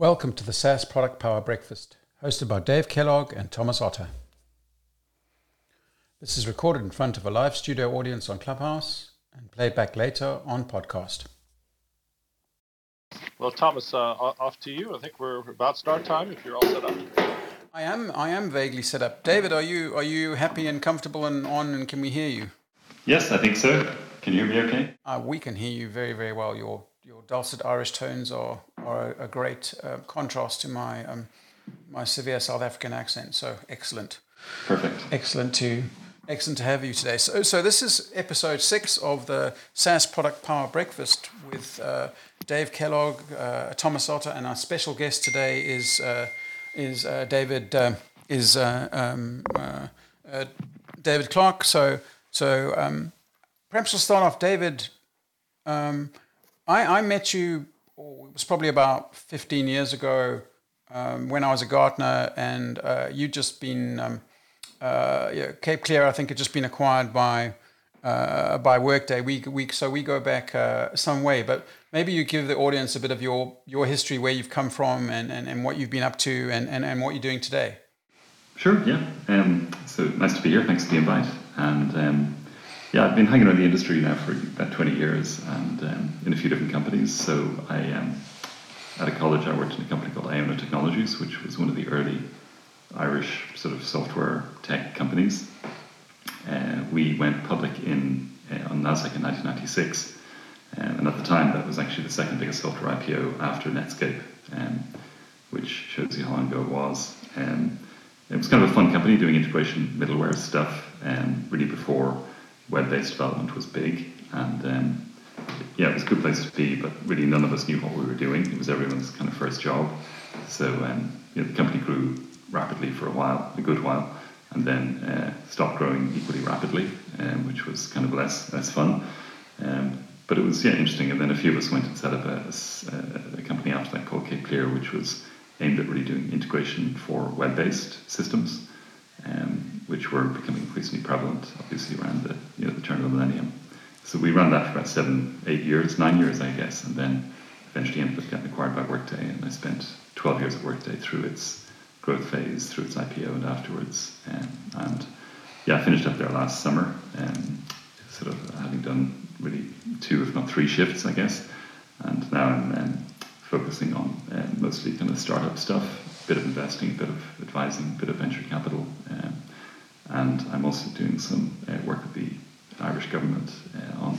Welcome to the SaaS Product Power Breakfast, hosted by Dave Kellogg and Thomas Otter. This is recorded in front of a live studio audience on Clubhouse and played back later on podcast. Well, Thomas, uh, off to you. I think we're about start time. If you're all set up. I am. I am vaguely set up. David, are you? Are you happy and comfortable and on? And can we hear you? Yes, I think so. Can you hear me okay? Uh, we can hear you very, very well. Your your dulcet Irish tones are, are a, great uh, contrast to my um, my severe South African accent. So excellent. Perfect. Excellent to excellent to have you today. So so this is episode six of the SaaS Product Power Breakfast with uh, Dave Kellogg, uh, Thomas Otter, and our special guest today is uh, is uh, David uh, is um, David Clarke. So so um, perhaps we'll start off, David. Um, I, I met you, oh, it was probably about 15 years ago um, when I was a Gartner, and uh, you'd just been, um, uh, yeah, Cape Clear, I think, had just been acquired by. Uh, by Workday, we, we so we go back uh, some way. But maybe you give the audience a bit of your your history, where you've come from, and, and, and what you've been up to, and, and, and what you're doing today. Sure. Yeah. Um, so nice to be here. Thanks for the invite. And um, yeah, I've been hanging around the industry now for about 20 years and um, in a few different companies. So I, um, at a college, I worked in a company called Iona Technologies, which was one of the early Irish sort of software tech companies. Uh, we went public in uh, on Nasdaq in 1996, um, and at the time that was actually the second biggest software IPO after Netscape, um, which shows you how long ago it was. Um, it was kind of a fun company doing integration middleware stuff, and really before web-based development was big, and um, yeah, it was a good place to be. But really, none of us knew what we were doing. It was everyone's kind of first job. So um, you know, the company grew rapidly for a while, a good while, and then uh, stopped growing equally rapidly, um, which was kind of less less fun. Um, but it was yeah interesting. And then a few of us went and set up a, a, a company after that called Cape Clear, which was aimed at really doing integration for web-based systems. Um, which were becoming increasingly prevalent, obviously around the you know the turn of the millennium. So we ran that for about seven, eight years, nine years, I guess, and then eventually ended up getting acquired by Workday, and I spent 12 years at Workday through its growth phase, through its IPO, and afterwards. Um, and yeah, I finished up there last summer, um, sort of having done really two, if not three shifts, I guess. And now I'm um, focusing on um, mostly kind of startup stuff, a bit of investing, a bit of advising, a bit of venture capital. Um, and I'm also doing some uh, work with the Irish government uh, on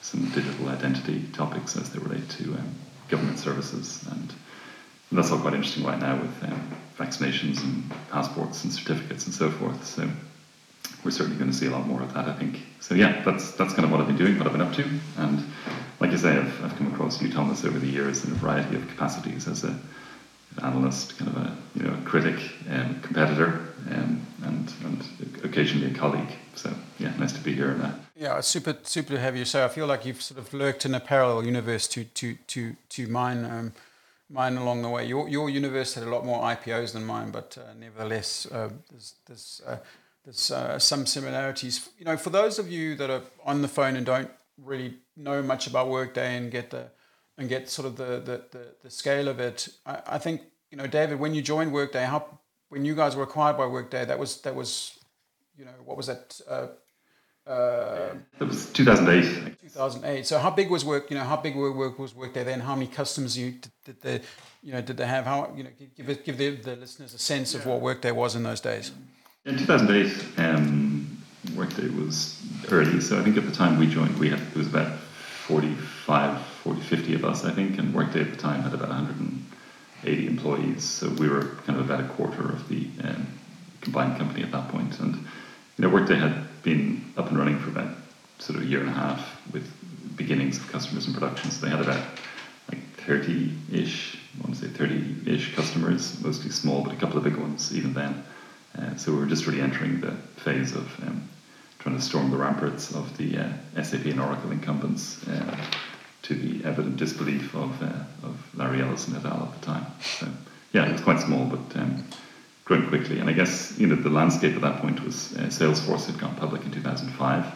some digital identity topics as they relate to um, government services. And, that's all quite interesting right now with um, vaccinations and passports and certificates and so forth. So we're certainly going to see a lot more of that, I think. So yeah, that's that's kind of what I've been doing, what I've been up to. And like I say, I've, I've come across you, Thomas, over the years in a variety of capacities as a analyst, kind of a you know critic, and competitor, um, and and occasionally a colleague. So yeah, nice to be here. And, yeah, super super to have you. So I feel like you've sort of lurked in a parallel universe to to to to mine. Um, mine along the way. Your your universe had a lot more IPOs than mine, but uh, nevertheless, uh, there's there's, uh, there's uh, some similarities. You know, for those of you that are on the phone and don't really know much about Workday and get the and get sort of the the, the, the scale of it. I, I, think you know, David, when you joined Workday, how when you guys were acquired by Workday, that was that was, you know, what was that? Uh, uh, it was 2008. 2008. So how big was work? You know, how big were work was Workday then? How many customers you did, did they, you know, did they have? How you know, give give the, the listeners a sense of what Workday was in those days. In 2008, um, Workday was early. So I think at the time we joined, we had it was about 45, 40, 50 of us, I think, and Workday at the time had about 180 employees. So we were kind of about a quarter of the um, combined company at that point. And you know, Workday had been up and running for about sort of a year and a half with beginnings of customers in production. So they had about like 30-ish, I want to say 30-ish customers, mostly small, but a couple of big ones even then. Uh, so we were just really entering the phase of um, trying to storm the ramparts of the uh, SAP and Oracle incumbents uh, to the evident disbelief of, uh, of Larry Ellison et al. at the time. So, yeah, it was quite small, but um, growing quickly. And I guess you know the landscape at that point was uh, Salesforce had gone public in 2005,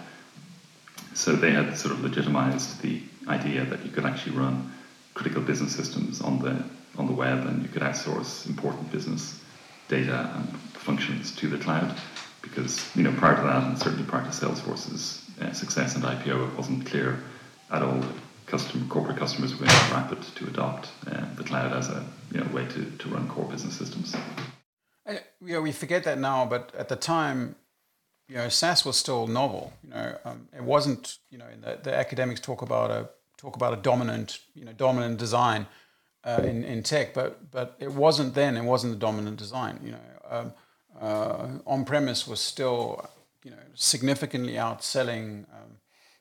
so they had sort of legitimized the idea that you could actually run critical business systems on the on the web, and you could outsource important business data and functions to the cloud. Because you know, prior to that, and certainly prior to Salesforce's uh, success and IPO, it wasn't clear at all custom, corporate customers were rapid to adopt uh, the cloud as a you know, way to, to run core business systems. Know, we forget that now, but at the time, you know, SaaS was still novel. You know, um, it wasn't. You know, the, the, academics talk about a talk about a dominant, you know, dominant design uh, in in tech, but but it wasn't then. It wasn't the dominant design. You know, um, uh, on premise was still, you know, significantly outselling, um,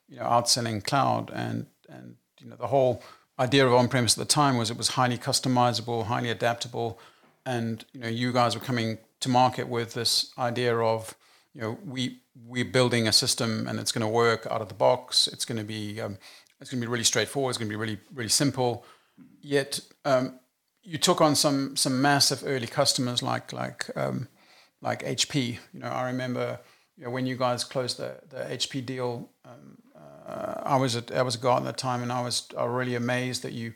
you know, outselling cloud, and and you know the whole idea of on premise at the time was it was highly customizable, highly adaptable and you know you guys were coming to market with this idea of you know we we're building a system and it's going to work out of the box. It's going to be um, it's going to be really straightforward. It's going to be really really simple. Yet um, you took on some some massive early customers like like um, like HP you know I remember you know, when you guys closed the, the HP deal um, uh, I was at I was a Gartner at the time and I was, was really amazed that you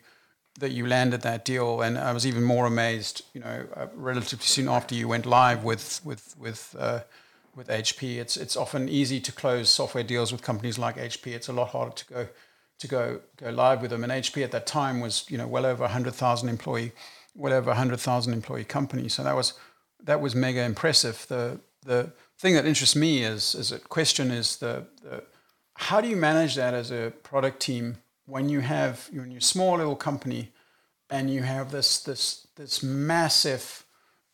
that you landed that deal, and I was even more amazed, you know, uh, relatively soon after you went live with with with uh, with HP. It's it's often easy to close software deals with companies like HP. It's a lot harder to go to go go live with them. And HP at that time was, you know, well over hundred thousand employee, well over hundred thousand employee company. So that was that was mega impressive. The the thing that interests me is is a question is the, the how do you manage that as a product team when you have you're in your small little company and you have this this this massive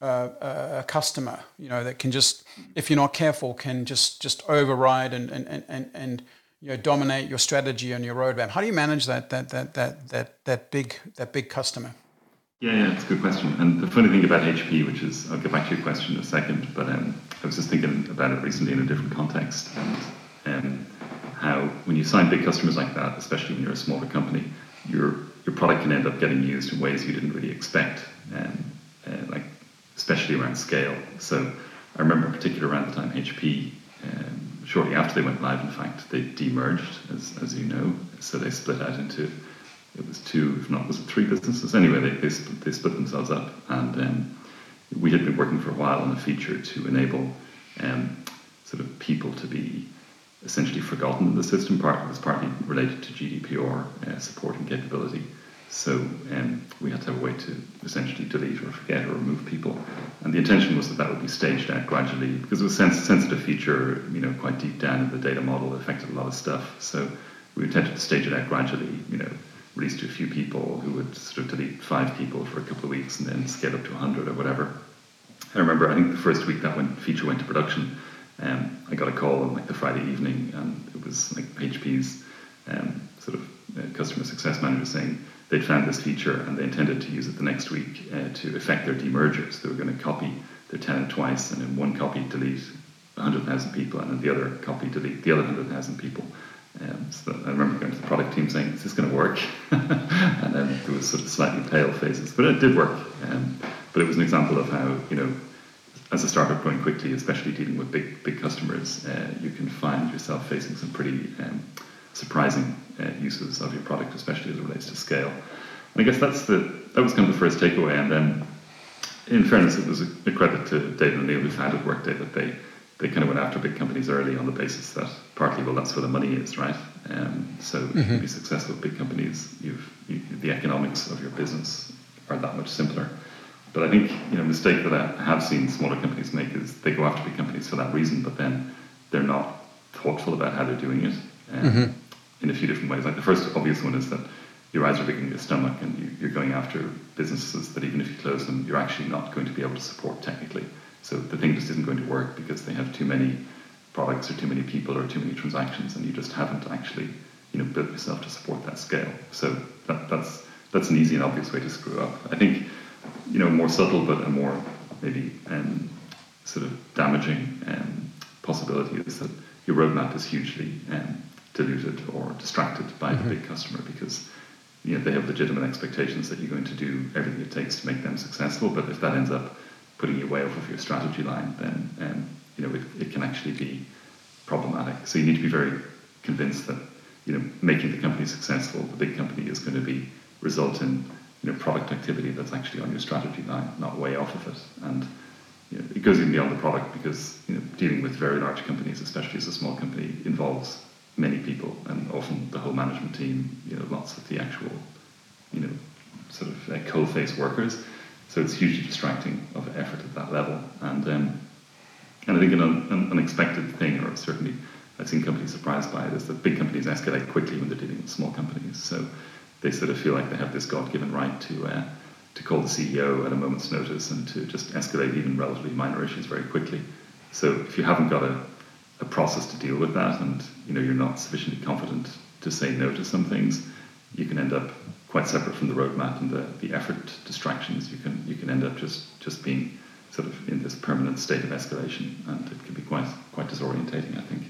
uh, uh, customer, you know, that can just, if you're not careful, can just just override and and and and you know dominate your strategy and your roadmap. How do you manage that that that that that that big that big customer? Yeah, yeah, it's a good question. And the funny thing about HP, which is, I'll get back to your question in a second, but um, I was just thinking about it recently in a different context. And um, how when you sign big customers like that, especially when you're a smaller company, your your product can end up getting used in ways you didn't really expect, uh, like especially around scale. So I remember in particular around the time HP, um, shortly after they went live, in fact, they demerged, as as you know, so they split out into it was two, if not was it three businesses. Anyway, they they split, they split themselves up, and um, we had been working for a while on a feature to enable um, sort of people to be essentially forgotten in the system. Part was partly related to GDPR uh, support and capability. So um, we had to have a way to essentially delete or forget or remove people. And the intention was that that would be staged out gradually because it was a sens- sensitive feature, you know, quite deep down in the data model, affected a lot of stuff. So we intended to stage it out gradually, you know, release to a few people who would sort of delete five people for a couple of weeks and then scale up to 100 or whatever. I remember, I think the first week that went, feature went to production, um, I got a call on like the Friday evening, and it was like HP's um, sort of uh, customer success manager saying they'd found this feature and they intended to use it the next week uh, to effect their demergers. They were going to copy their tenant twice, and in one copy delete 100,000 people, and in the other copy delete the other 100,000 people. Um, so I remember going to the product team saying, "Is this going to work?" and then there was sort of slightly pale faces, but it did work. Um, but it was an example of how you know as a startup growing quickly, especially dealing with big big customers, uh, you can find yourself facing some pretty um, surprising uh, uses of your product, especially as it relates to scale. And I guess that's the that was kind of the first takeaway. And then, in fairness, it was a, a credit to David and Neil who founded Workday that they they kind of went after big companies early on the basis that partly, well, that's where the money is, right? Um, so mm-hmm. if you be successful with big companies, you've you, the economics of your business are that much simpler. But I think you know a mistake that I have seen smaller companies make is they go after big companies for that reason, but then they're not thoughtful about how they're doing it um, mm-hmm. in a few different ways. Like the first obvious one is that your eyes are bigger than your stomach, and you, are going after businesses that even if you close them, you're actually not going to be able to support technically. So the thing just isn't going to work because they have too many products or too many people or too many transactions, and you just haven't actually you know built yourself to support that scale. So that, that's that's an easy and obvious way to screw up. I think you know, more subtle but a more maybe um, sort of damaging um, possibility is that your roadmap is hugely um, diluted or distracted by mm-hmm. the big customer because you know they have legitimate expectations that you're going to do everything it takes to make them successful. But if that ends up putting you way off of your strategy line, then um, you know it, it can actually be problematic. So you need to be very convinced that you know making the company successful, the big company is going to be result in you know product activity that's actually on your strategy line, not way off of it. And you know, it goes even beyond the product because you know dealing with very large companies, especially as a small company, involves many people and often the whole management team. You know, lots of the actual you know sort of uh, cold face workers. So it's hugely distracting of effort at that level. And um, and I think an, an unexpected thing, or certainly I've seen companies surprised by it, is that big companies escalate quickly when they're dealing with small companies. So they sort of feel like they have this God-given right to uh, to call the CEO at a moment's notice and to just escalate even relatively minor issues very quickly. So if you haven't got a, a process to deal with that, and you know you're not sufficiently confident to say no to some things, you can end up quite separate from the roadmap and the, the effort distractions. You can you can end up just just being sort of in this permanent state of escalation, and it can be quite quite disorientating. I think.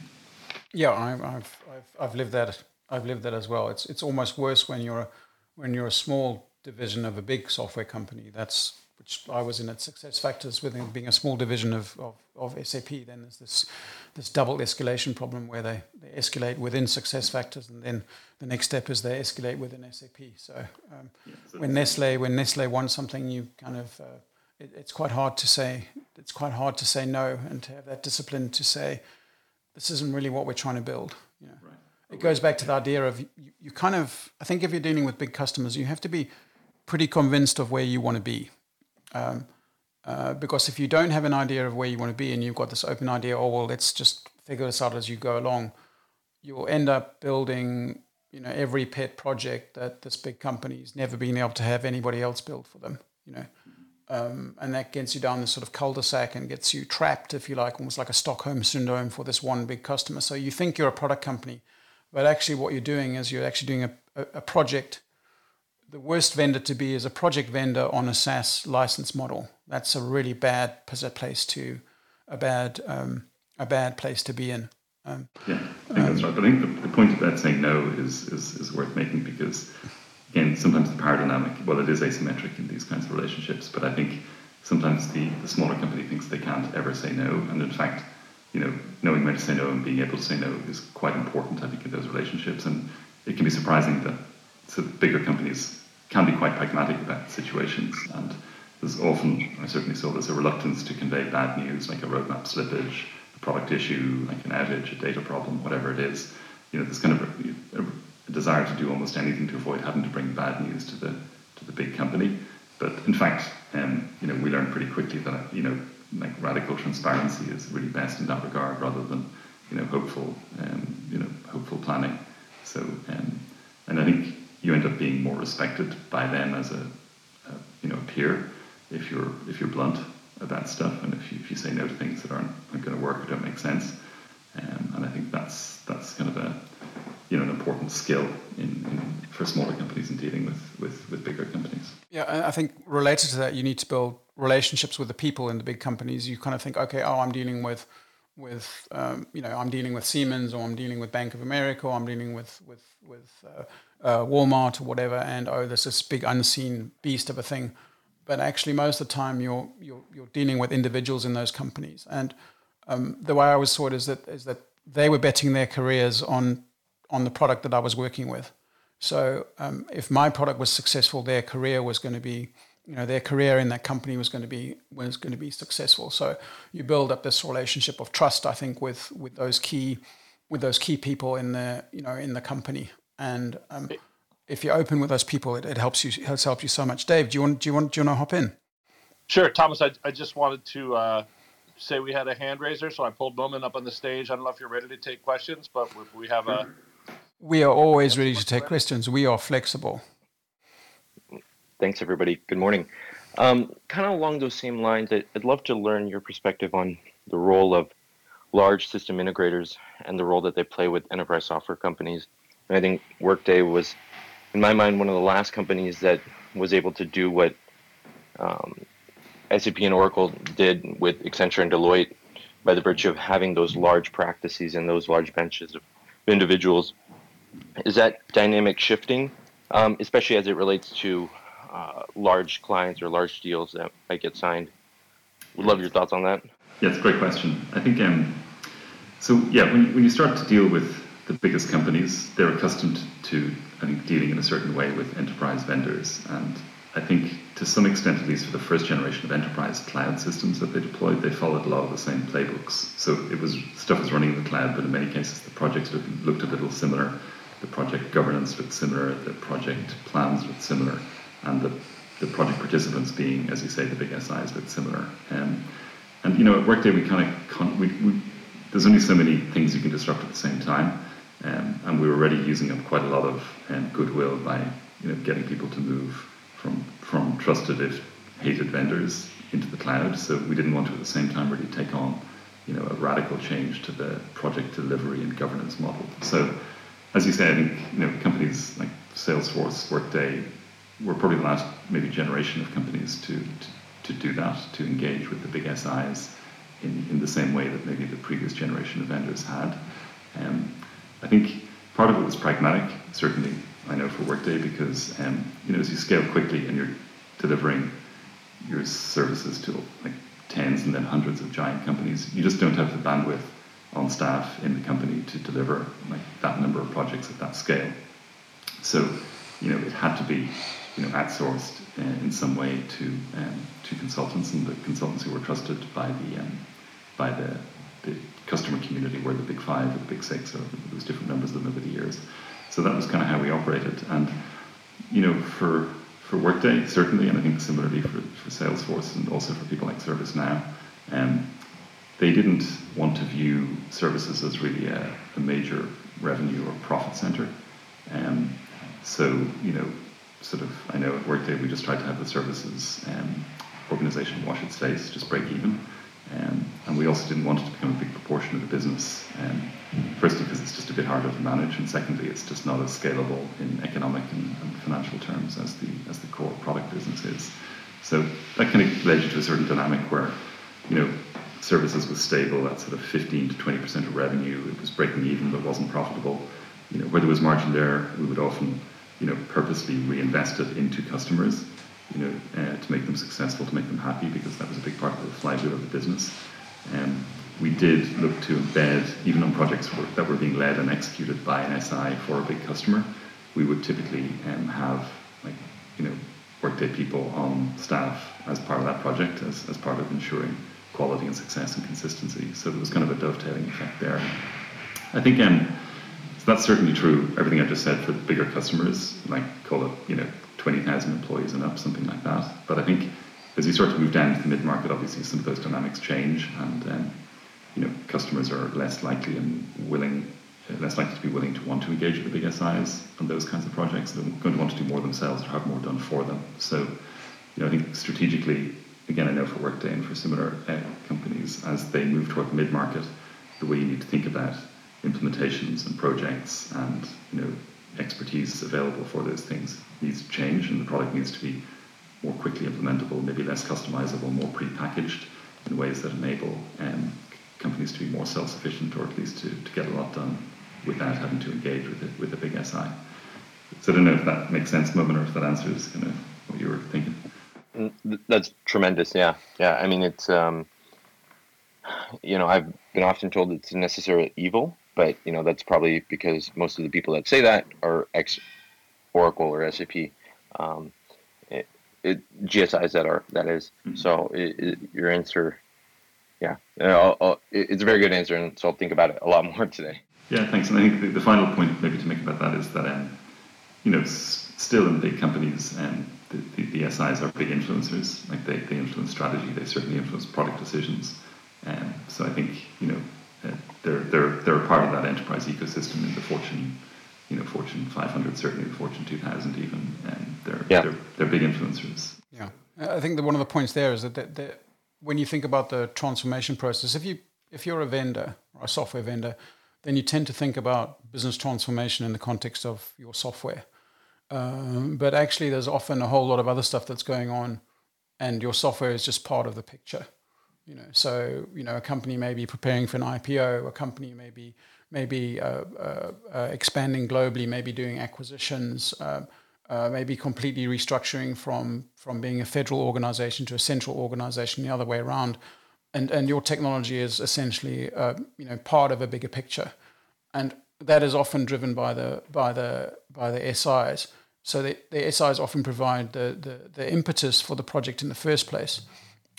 Yeah, I've I've I've, lived that. I've lived that as well. It's it's almost worse when you're a, when you're a small division of a big software company. That's which I was in at Success Factors, within being a small division of, of, of SAP. Then there's this this double escalation problem where they, they escalate within Success Factors, and then the next step is they escalate within SAP. So, um, when Nestle when Nestle wants something, you kind of uh, it, it's quite hard to say it's quite hard to say no and to have that discipline to say this isn't really what we're trying to build. You know, right. It goes back to the idea of you, you kind of I think if you're dealing with big customers, you have to be pretty convinced of where you want to be. Um, uh, because if you don't have an idea of where you want to be and you've got this open idea, oh well, let's just figure this out as you go along, you'll end up building, you know, every pet project that this big company's never been able to have anybody else build for them. You know, um, and that gets you down this sort of cul-de-sac and gets you trapped, if you like, almost like a Stockholm syndrome for this one big customer. So you think you're a product company, but actually what you're doing is you're actually doing a, a, project. The worst vendor to be is a project vendor on a SaaS license model. That's a really bad place to, a bad, um, a bad place to be in. Um, yeah, I think that's right. But I think the, the point about saying no is, is, is worth making because again, sometimes the power dynamic, well, it is asymmetric in these kinds of relationships, but I think sometimes the, the smaller company thinks they can't ever say no. And in fact, you know, knowing when to say no and being able to say no is quite important, I think, in those relationships. And it can be surprising that so bigger companies can be quite pragmatic about situations. And there's often, I certainly saw there's a reluctance to convey bad news, like a roadmap slippage, a product issue, like an outage, a data problem, whatever it is. You know, there's kind of a, a desire to do almost anything to avoid having to bring bad news to the to the big company. But in fact, um, you know, we learned pretty quickly that you know, like radical transparency is really best in that regard, rather than you know, hopeful, um, you know, hopeful planning. So, um, and I think you end up being more respected by them as a, a you know, a peer if you're if you're blunt about stuff, and if you, if you say no to things that aren't, aren't going to work or don't make sense. Um, and I think that's that's kind of a you know an important skill in, in, for smaller companies in dealing with, with, with bigger companies. Yeah, I think related to that, you need to build relationships with the people in the big companies. You kind of think, okay, oh, I'm dealing with with um, you know I'm dealing with Siemens or I'm dealing with Bank of America or I'm dealing with with with uh, uh, Walmart or whatever, and oh, there's this big unseen beast of a thing. But actually, most of the time, you're you're, you're dealing with individuals in those companies, and um, the way I was taught is that is that they were betting their careers on on the product that I was working with. So um, if my product was successful, their career was going to be, you know, their career in that company was going to be was going to be successful. So you build up this relationship of trust, I think, with with those key with those key people in the you know in the company. And um, if you're open with those people, it, it helps you it helps you so much. Dave, do you want do you want do you want to hop in? Sure, Thomas. I, I just wanted to uh, say we had a hand raiser, so I pulled Momin up on the stage. I don't know if you're ready to take questions, but we have a we are always ready to take questions. We are flexible. Thanks, everybody. Good morning. Um, kind of along those same lines, I'd love to learn your perspective on the role of large system integrators and the role that they play with enterprise software companies. And I think Workday was, in my mind, one of the last companies that was able to do what um, SAP and Oracle did with Accenture and Deloitte by the virtue of having those large practices and those large benches of individuals is that dynamic shifting, um, especially as it relates to uh, large clients or large deals that might get signed? Would love your thoughts on that. Yeah, it's a great question. I think um, so. Yeah, when when you start to deal with the biggest companies, they're accustomed to I think dealing in a certain way with enterprise vendors, and I think to some extent, at least for the first generation of enterprise cloud systems that they deployed, they followed a lot of the same playbooks. So it was stuff was running in the cloud, but in many cases the projects looked a little similar. The project governance looked similar. The project plans looked similar, and the the project participants being, as you say, the big SIs looked similar. Um, and you know, at Workday, we kind of con- we, we, there's only so many things you can disrupt at the same time, um, and we were already using up quite a lot of um, goodwill by you know getting people to move from, from trusted, if hated vendors into the cloud. So we didn't want to at the same time really take on you know, a radical change to the project delivery and governance model. So as you say, I think you know, companies like Salesforce, Workday, were probably the last maybe generation of companies to, to, to do that, to engage with the big SIs in, in the same way that maybe the previous generation of vendors had. Um, I think part of it was pragmatic, certainly I know for Workday because um, you know as you scale quickly and you're delivering your services to like tens and then hundreds of giant companies, you just don't have the bandwidth on staff in the company to deliver like that number of projects at that scale. So you know it had to be you know outsourced in some way to um, to consultants, and the consultants who were trusted by the um, by the the customer community were the big five or the big six, or there was different numbers of them over the years. So that was kind of how we operated. And, you know, for, for Workday, certainly, and I think similarly for, for Salesforce and also for people like ServiceNow, um, they didn't want to view services as really a, a major revenue or profit center. Um, so, you know, sort of, I know at Workday we just tried to have the services um, organization wash its face, just break even. Um, and we also didn't want it to become a big proportion of the business. Um, firstly, because it's just a bit harder to manage, and secondly, it's just not as scalable in economic and, and, financial terms as the as the core product business is. So that kind of led you to a certain dynamic where, you know, services was stable at sort of 15 to 20 percent of revenue. It was breaking even, but wasn't profitable. You know, where there was margin there, we would often, you know, purposely reinvest it into customers you know, uh, to make them successful, to make them happy, because that was a big part of the flywheel of the business. Um, we did look to embed, even on projects that were being led and executed by an SI for a big customer, we would typically um, have, like, you know, Workday people on staff as part of that project, as, as part of ensuring quality and success and consistency. So there was kind of a dovetailing effect there. I think um, that's certainly true, everything I just said for bigger customers, like call it, you know, 20,000 employees and up, something like that. But I think as you start to move down to the mid market, obviously some of those dynamics change, and um, you know customers are less likely and willing, uh, less likely to be willing to want to engage with the big SIs on those kinds of projects. They're going to want to do more themselves or have more done for them. So, you know, I think strategically, again, I know for Workday and for similar uh, companies, as they move toward the mid market, the way you need to think about implementations and projects and you know expertise available for those things needs to change, and the product needs to be more quickly implementable, maybe less customizable, more pre-packaged in ways that enable um, companies to be more self-sufficient, or at least to, to get a lot done without having to engage with it with a big SI. So I don't know if that makes sense, Momin, or if that answers kind of what you were thinking. Mm, that's tremendous. Yeah, yeah. I mean, it's um, you know, I've been often told it's a necessary evil, but you know that's probably because most of the people that say that are ex Oracle or SAP. Um, it, it, GSIs that are that is. Mm-hmm. So it, it, your answer, yeah, I'll, I'll, it's a very good answer, and so I'll think about it a lot more today. Yeah, thanks. And I think the, the final point maybe to make about that is that um, you know s- still in big companies um, the, the, the, SIs are big influencers. Like they, they influence strategy. They certainly influence product decisions. Um, so I think you know they're they're they're a part of that enterprise ecosystem in the Fortune, you know, Fortune 500, certainly the Fortune 2000, even, and they're yeah. they're, they're big influencers. Yeah, I think that one of the points there is that they're, they're, when you think about the transformation process, if you if you're a vendor or a software vendor, then you tend to think about business transformation in the context of your software. Um, but actually, there's often a whole lot of other stuff that's going on, and your software is just part of the picture. You know, so you know, a company may be preparing for an IPO, a company may be maybe uh, uh, uh, expanding globally, maybe doing acquisitions, uh, uh, maybe completely restructuring from from being a federal organization to a central organization, the other way around, and and your technology is essentially uh, you know part of a bigger picture, and that is often driven by the by the by the SIs. so the, the SIs often provide the, the, the impetus for the project in the first place.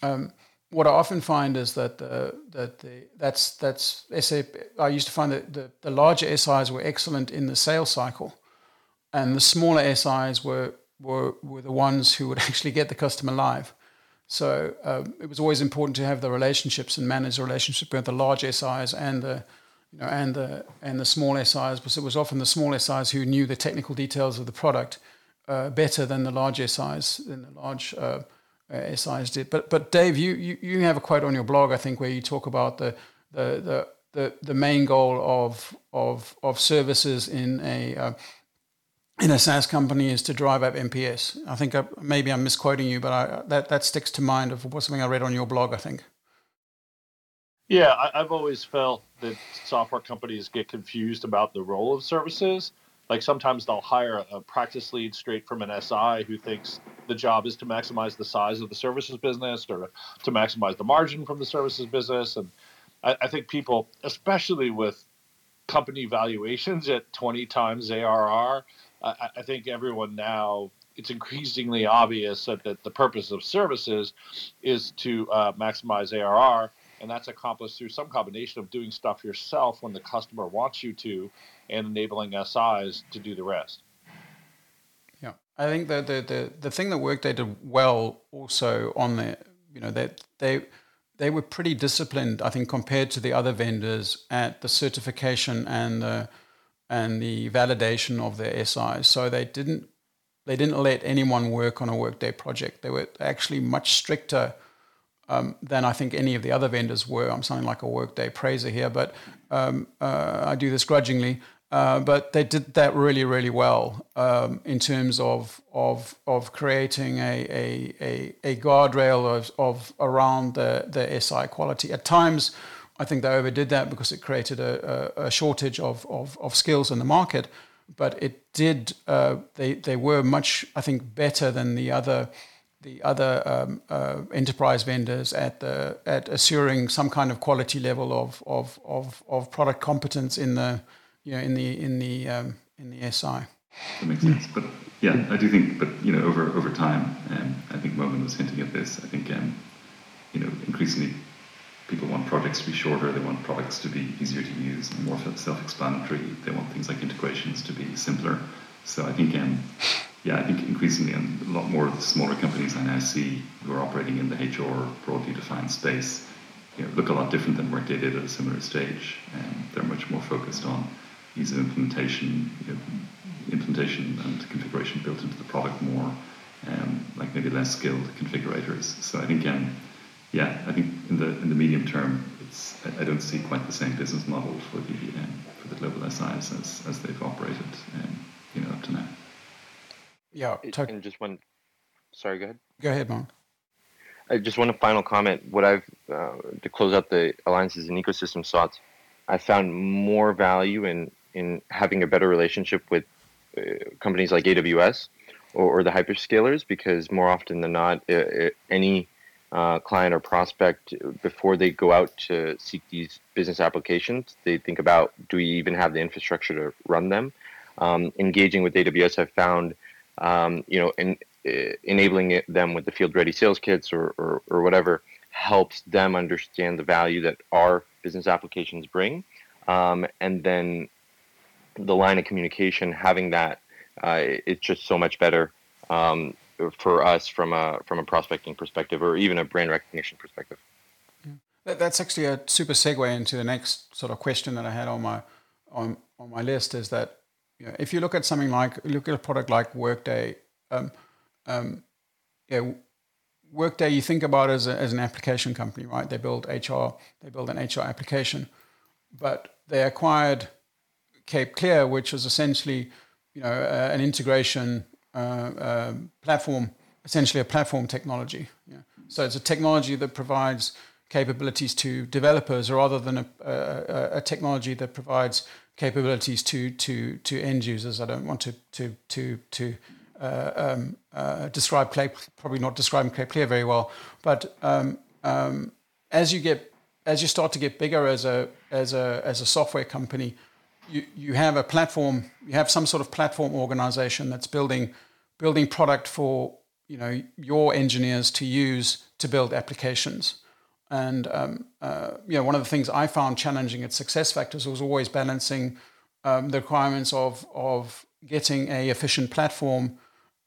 Um, what I often find is that the, that the that's that's SAP. I used to find that the, the larger SIs were excellent in the sales cycle, and the smaller SIs were were were the ones who would actually get the customer live. So um, it was always important to have the relationships and manage the relationship with the large SIs and the you know and the and the small SIs because it was often the small SIs who knew the technical details of the product uh, better than the large SIs than the large uh, uh, SIs did. But but Dave, you, you you have a quote on your blog I think where you talk about the the the the, the main goal of of of services in a uh, in a SaaS company is to drive up NPS. I think I, maybe I'm misquoting you, but I, that that sticks to mind of something I read on your blog. I think. Yeah, I, have always felt that software companies get confused about the role of services. Like sometimes they'll hire a, practice lead straight from an SI who thinks the job is to maximize the size of the services business or to maximize the margin from the services business. And I, I think people, especially with company valuations at 20 times ARR, I, I think everyone now it's increasingly obvious that, that the purpose of services is to uh, maximize ARR, and that's accomplished through some combination of doing stuff yourself when the customer wants you to, and enabling SIs to do the rest. Yeah, I think that the, the the thing that Workday did well also on the you know that they, they they were pretty disciplined, I think, compared to the other vendors at the certification and the and the validation of their SIs. So they didn't they didn't let anyone work on a Workday project. They were actually much stricter um, than I think any of the other vendors were. I'm sounding like a Workday praiser here, but um, uh, I do this grudgingly. Uh, but they did that really, really well um, in terms of of of creating a a, a, a guardrail of, of around the, the SI quality. At times, I think they overdid that because it created a, a, a shortage of, of, of, skills in the market. But it did. Uh, they they were much, I think, better than the other the other um, uh, enterprise vendors at the at assuring some kind of quality level of of, of, of product competence in the you know in the in the um, in the SI. That makes sense. But yeah, I do think. But you know, over over time, um, I think Momin was hinting at this. I think um, you know increasingly people want projects to be shorter, they want products to be easier to use, more self-explanatory. They want things like integrations to be simpler. So I think, um, yeah, I think increasingly, and a lot more of the smaller companies I now see who are operating in the HR broadly defined space, you know, look a lot different than where they did at a similar stage. Um, they're much more focused on ease of implementation, you know, implementation and configuration built into the product more, um, like maybe less skilled configurators. So I think um, yeah, I think in the in the medium term, it's I don't see quite the same business model for the um, for the global SIs as, as they've operated, um, you know, up to now. Yeah, talk- and just one. Sorry, go ahead. Go ahead, Mark. I just one final comment. What I've uh, to close out the alliances and ecosystem thoughts, I found more value in in having a better relationship with uh, companies like AWS or, or, the hyperscalers because more often than not, uh, uh any uh, client or prospect before they go out to seek these business applications. They think about do we even have the infrastructure to run them? Um, engaging with AWS, I've found um, you know in, uh, enabling it, them with the field ready sales kits or, or, or whattever helps them understand the value that our business applications bring, um, and then the line of communication having that uh, it's just so much better um, for us from a from a prospecting perspective or even a brand recognition perspective. Yeah. That's actually a super segue into the next sort of question that I had on my on on my list is that you know, if you look at something like look at a product like Workday, um, um, yeah, Workday you think about as, a, as an application company, right? They build HR, they build an HR application, but they acquired Cape Clear, which is essentially you know uh, an integration uh, um, platform, essentially a platform technology. Yeah. So it's a technology that provides capabilities to developers rather than a, a, a, technology that provides capabilities to, to, to end users. I don't want to, to, to, to uh, um, uh, describe probably not describing Cape Clear very well, but um, um, as you get as you start to get bigger as a as a as a software company, you, you have a platform, you have some sort of platform organization that's building building product for you know your engineers to use to build applications. And um, uh, you know, one of the things I found challenging at SuccessFactors was always balancing um, the requirements of of getting a efficient platform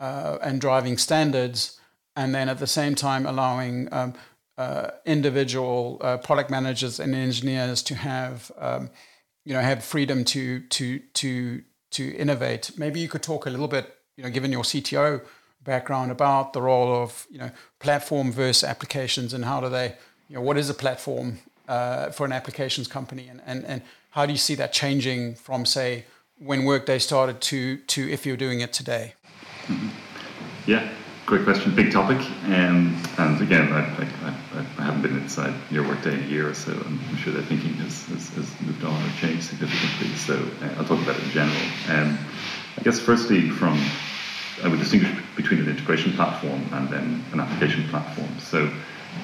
uh, and driving standards, and then at the same time allowing um, uh, individual uh, product managers and engineers to have um, you know have freedom to to to to innovate. Maybe you could talk a little bit, you know, given your CTO background, about the role of you know platform versus applications and how do they you know, what is a platform uh, for an applications company, and, and, and how do you see that changing from, say, when Workday started to, to if you're doing it today? Yeah, great question, big topic. Um, and again, I, I, I, haven't been inside your Workday in a year or so, I'm sure their thinking has, has, has moved on or changed significantly. So uh, I'll talk about it in general. Um, I guess, firstly, from I would distinguish between an integration platform and then an application platform. So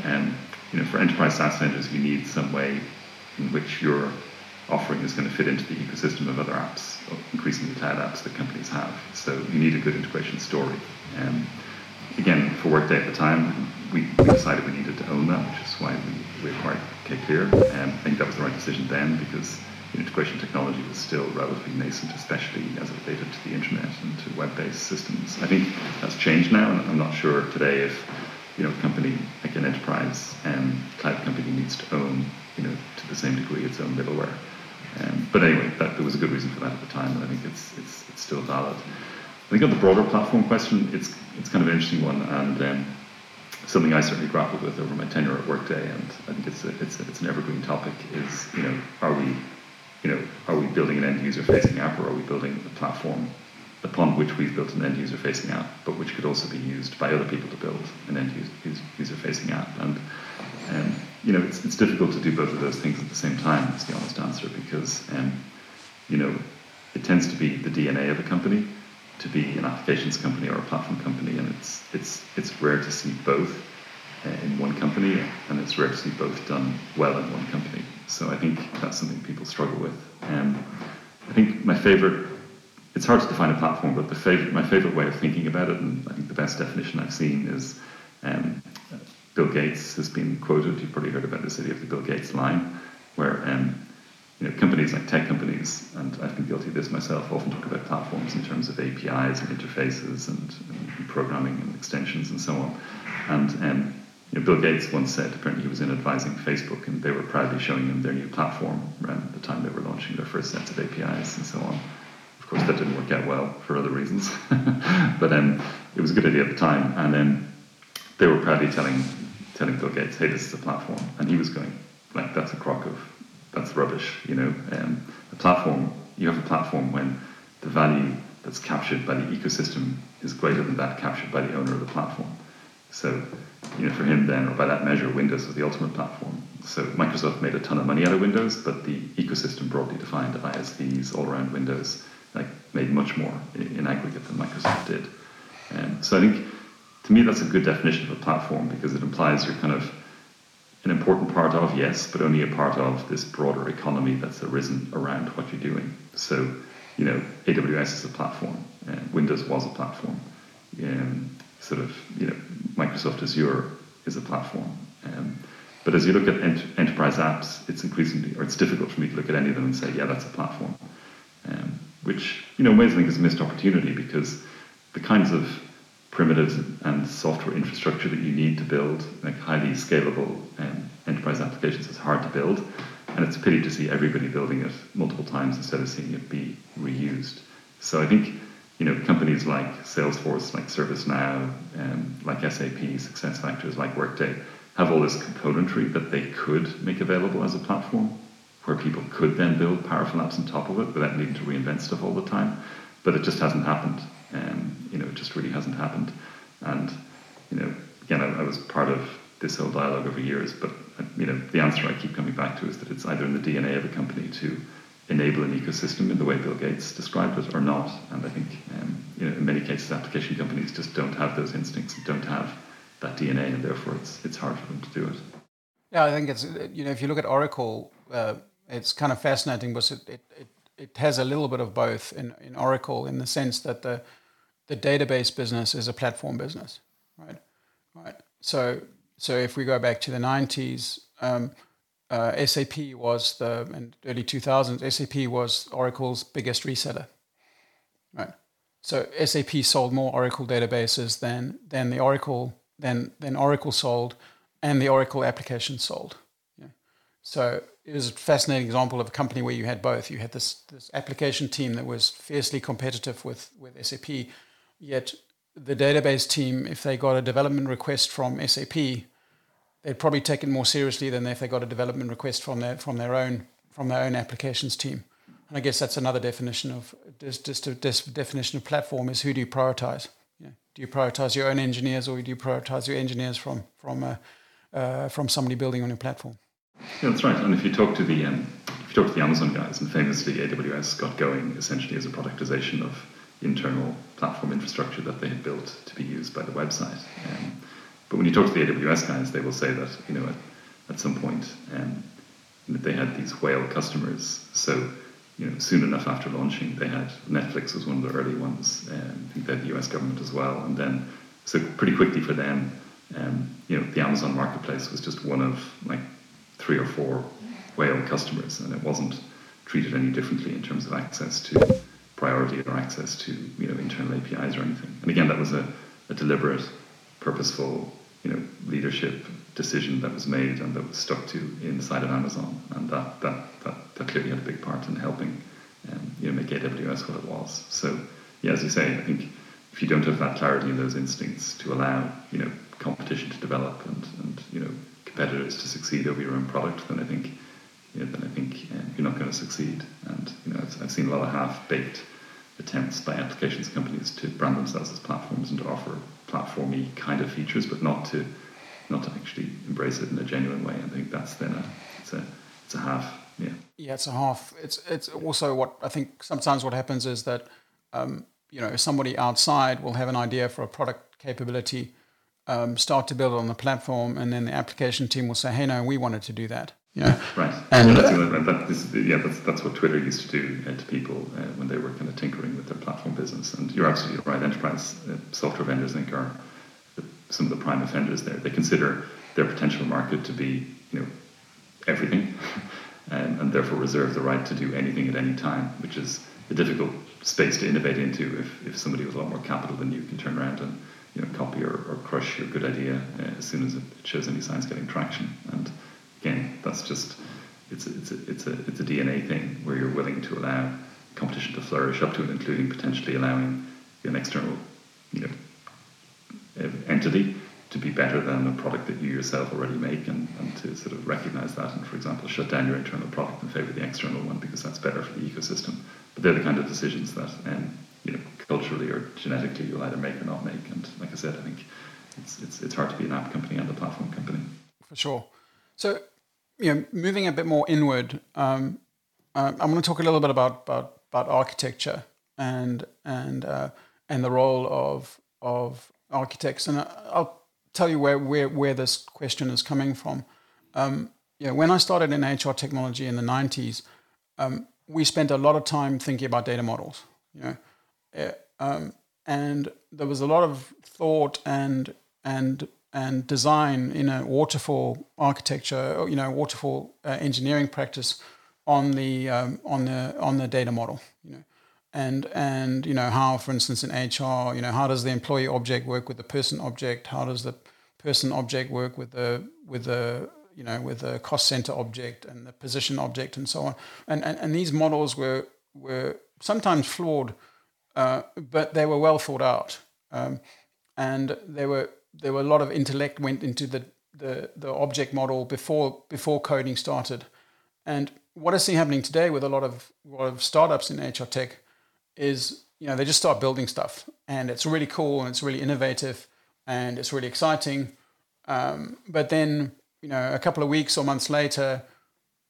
um, you know, for enterprise SaaS vendors, you need some way in which your offering is going to fit into the ecosystem of other apps, increasingly cloud apps that companies have. So you need a good integration story. And again, for Workday at the time, we, we decided we needed to own that, which is why we, we acquired Cape Clear. And I think that was the right decision then because integration technology was still relatively nascent, especially as it related to the internet and to web-based systems. I think that's changed now, and I'm not sure today if you know, a company like an enterprise um, cloud company needs to own, you know, to the same degree its own middleware. Um, but anyway, that, there was a good reason for that at the time, and I think it's, it's, it's still valid. I think on the broader platform question, it's, it's kind of an interesting one, and um, something I certainly grappled with over my tenure at Workday, and I think it's, a, it's, a, it's an evergreen topic, is, you know, are we, you know, are we building an end-user facing app, or are we building a platform upon which we've built an end user facing app, but which could also be used by other people to build an end user facing app. And um, you know, it's, it's difficult to do both of those things at the same time. Is the honest answer because um, you know it tends to be the DNA of a company to be an applications company or a platform company, and it's it's it's rare to see both uh, in one company, and it's rare to see both done well in one company. So I think that's something people struggle with. Um, I think my favorite it's hard to define a platform, but the favorite, my favorite way of thinking about it, and I think the best definition I've seen is um, Bill Gates has been quoted. You've probably heard about the city of the Bill Gates line, where um, you know companies like tech companies, and I've been guilty of this myself, often talk about platforms in terms of APIs and interfaces and, and programming and extensions and so on. And um, you know, Bill Gates once said, apparently he was in advising Facebook, and they were proudly showing him their new platform around the time they were launching their first sets of APIs and so on. Of course, that didn't work out well for other reasons, but um, it was a good idea at the time. And then they were proudly telling telling Bill Gates, "Hey, this is a platform," and he was going, "Like that's a crock of that's rubbish." You know, um, a platform. You have a platform when the value that's captured by the ecosystem is greater than that captured by the owner of the platform. So, you know, for him then, or by that measure, Windows was the ultimate platform. So Microsoft made a ton of money out of Windows, but the ecosystem broadly defined ISVs all around Windows like made much more in, aggregate than Microsoft did. And so I think to me that's a good definition of a platform because it implies you're kind of an important part of, yes, but only a part of this broader economy that's arisen around what you're doing. So, you know, AWS is a platform, uh, Windows was a platform, um, sort of, you know, Microsoft Azure is a platform. Um, but as you look at ent- enterprise apps, it's increasingly, or it's difficult for me to look at any of them and say, yeah, that's a platform. Um, which, you know, in ways I think is a missed opportunity because the kinds of primitives and software infrastructure that you need to build like highly scalable um, enterprise applications is hard to build. And it's a pity to see everybody building it multiple times instead of seeing it be reused. So I think you know companies like Salesforce, like ServiceNow, um, like SAP, SuccessFactors, like Workday have all this componentry that they could make available as a platform where people could then build powerful apps on top of it without needing to reinvent stuff all the time. But it just hasn't happened. Um, you know, it just really hasn't happened. And you know, again, I, I was part of this whole dialogue over years, but you know, the answer I keep coming back to is that it's either in the DNA of a company to enable an ecosystem in the way Bill Gates described it, or not. And I think, um, you know, in many cases, application companies just don't have those instincts don't have that DNA, and therefore it's it's hard for them to do it. Yeah, I think it's you know, if you look at Oracle. Uh, it's kind of fascinating because it, it, it it has a little bit of both in, in Oracle in the sense that the the database business is a platform business, right? Right. So so if we go back to the nineties, um, uh, SAP was the in early two thousands. SAP was Oracle's biggest reseller, right? So SAP sold more Oracle databases than than the Oracle than than Oracle sold, and the Oracle application sold. Yeah. So it was a fascinating example of a company where you had both. You had this this application team that was fiercely competitive with with SAP, yet the database team, if they got a development request from SAP, they'd probably take it more seriously than if they got a development request from their from their own from their own applications team. And I guess that's another definition of just, just a definition of platform is who do you prioritize? You know, do you prioritize your own engineers or do you prioritize your engineers from from uh, uh, from somebody building on your platform? Yeah, that's right. And if you talk to the um, if you talk to the Amazon guys, and famously AWS got going essentially as a productization of internal platform infrastructure that they had built to be used by the website. Um, but when you talk to the AWS guys, they will say that you know at, at some point um, they had these whale customers. So you know soon enough after launching, they had Netflix was one of the early ones. Um, I think they had the US government as well, and then so pretty quickly for them, um, you know the Amazon marketplace was just one of like three or four whale customers, and it wasn't treated any differently in terms of access to priority or access to you know internal APIs or anything. And again, that was a, a deliberate, purposeful you know leadership decision that was made and that was stuck to inside of Amazon, and that that that, that clearly had a big part in helping um, you know make AWS what it was. So yeah, as you say, I think if you don't have that clarity and those instincts to allow you know competition to develop and and you know competitors to succeed over your own product, then I think you know, then I think uh, you're not going to succeed. And you know, I've, I've seen a lot of half-baked attempts by applications companies to brand themselves as platforms and to offer platformy kind of features, but not to not to actually embrace it in a genuine way. I think that's then a it's a it's a half. Yeah. Yeah, it's a half. It's it's also what I think sometimes what happens is that um, you know somebody outside will have an idea for a product capability, um, start to build on the platform, and then the application team will say, "Hey, no, we wanted to do that." Yeah, right. And yeah, that's, that is, yeah, that's, that's what Twitter used to do uh, to people uh, when they were kind of tinkering with their platform business. And you're absolutely right. Enterprise uh, software vendors, I think, are the, some of the prime offenders there. They consider their potential market to be, you know, everything, and, and therefore reserve the right to do anything at any time, which is a difficult space to innovate into. If, if somebody with a lot more capital than you can turn around and you know copy or, or crush your good idea uh, as soon as it shows any signs getting traction. And again, that's just it's a, it's a, it's a it's a DNA thing where you're willing to allow competition to flourish up to and including potentially allowing an external you know entity to be better than the product that you yourself already make and, and to sort of recognize that and for example shut down your internal product in favor of the external one because that's better for the ecosystem. But they're the kind of decisions that um, you know culturally or genetically you'll either make or not make. And like I said I think it's, it's, it's hard to be an app company and a platform company. For sure so you know, moving a bit more inward, um, uh, I'm going to talk a little bit about about, about architecture and and uh, and the role of of architects, and I'll tell you where where, where this question is coming from. Um, yeah, when I started in HR technology in the 90s, um, we spent a lot of time thinking about data models. You know, uh, um, and there was a lot of thought and and and design in a waterfall architecture, you know, waterfall uh, engineering practice on the um, on the on the data model, you know, and and you know how, for instance, in HR, you know, how does the employee object work with the person object? How does the person object work with the with the you know with the cost center object and the position object and so on? And and, and these models were were sometimes flawed, uh, but they were well thought out, um, and they were there were a lot of intellect went into the, the, the object model before before coding started. And what I see happening today with a lot of a lot of startups in HR tech is you know they just start building stuff and it's really cool and it's really innovative and it's really exciting. Um, but then you know a couple of weeks or months later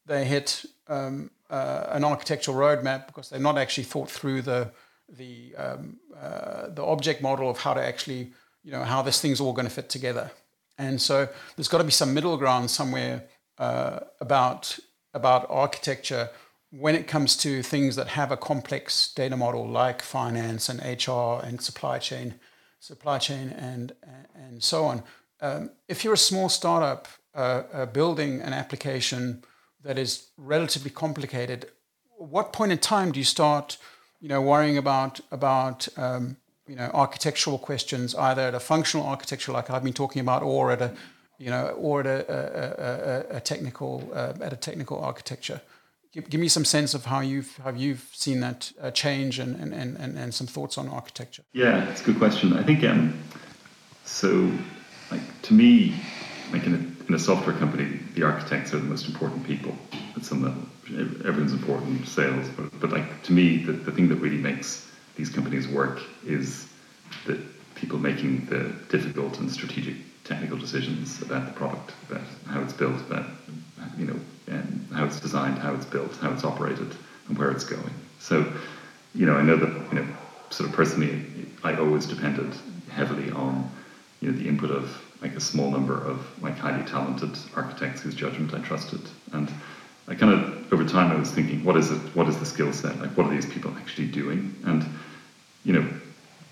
they hit um, uh, an architectural roadmap because they've not actually thought through the the um, uh, the object model of how to actually you know how this thing's all going to fit together. And so there's got to be some middle ground somewhere uh, about about architecture when it comes to things that have a complex data model like finance and HR and supply chain, supply chain and and so on. Um, if you're a small startup uh, uh, building an application that is relatively complicated, what point in time do you start, you know, worrying about about um, you know architectural questions, either at a functional architecture like I've been talking about, or at a you know, or at a, a, a, a technical uh, at a technical architecture? Give, give, me some sense of how you've how you've seen that uh, change and, and, and, and some thoughts on architecture. Yeah, it's a good question. I think um, so. Like to me, like in a, in a software company, the architects are the most important people at some level. Everyone's important, sales, but, but like to me, the, the thing that really makes these companies work is the people making the difficult and strategic technical decisions about the product, about how it's built, about you know and how it's designed, how it's built, how it's operated, and where it's going. So, you know, I know that you know, sort of personally, I always depended heavily on you know the input of like a small number of like highly talented architects whose judgment I trusted, and I kind of over time I was thinking, what is it? What is the skill set? Like, what are these people actually doing? And you know,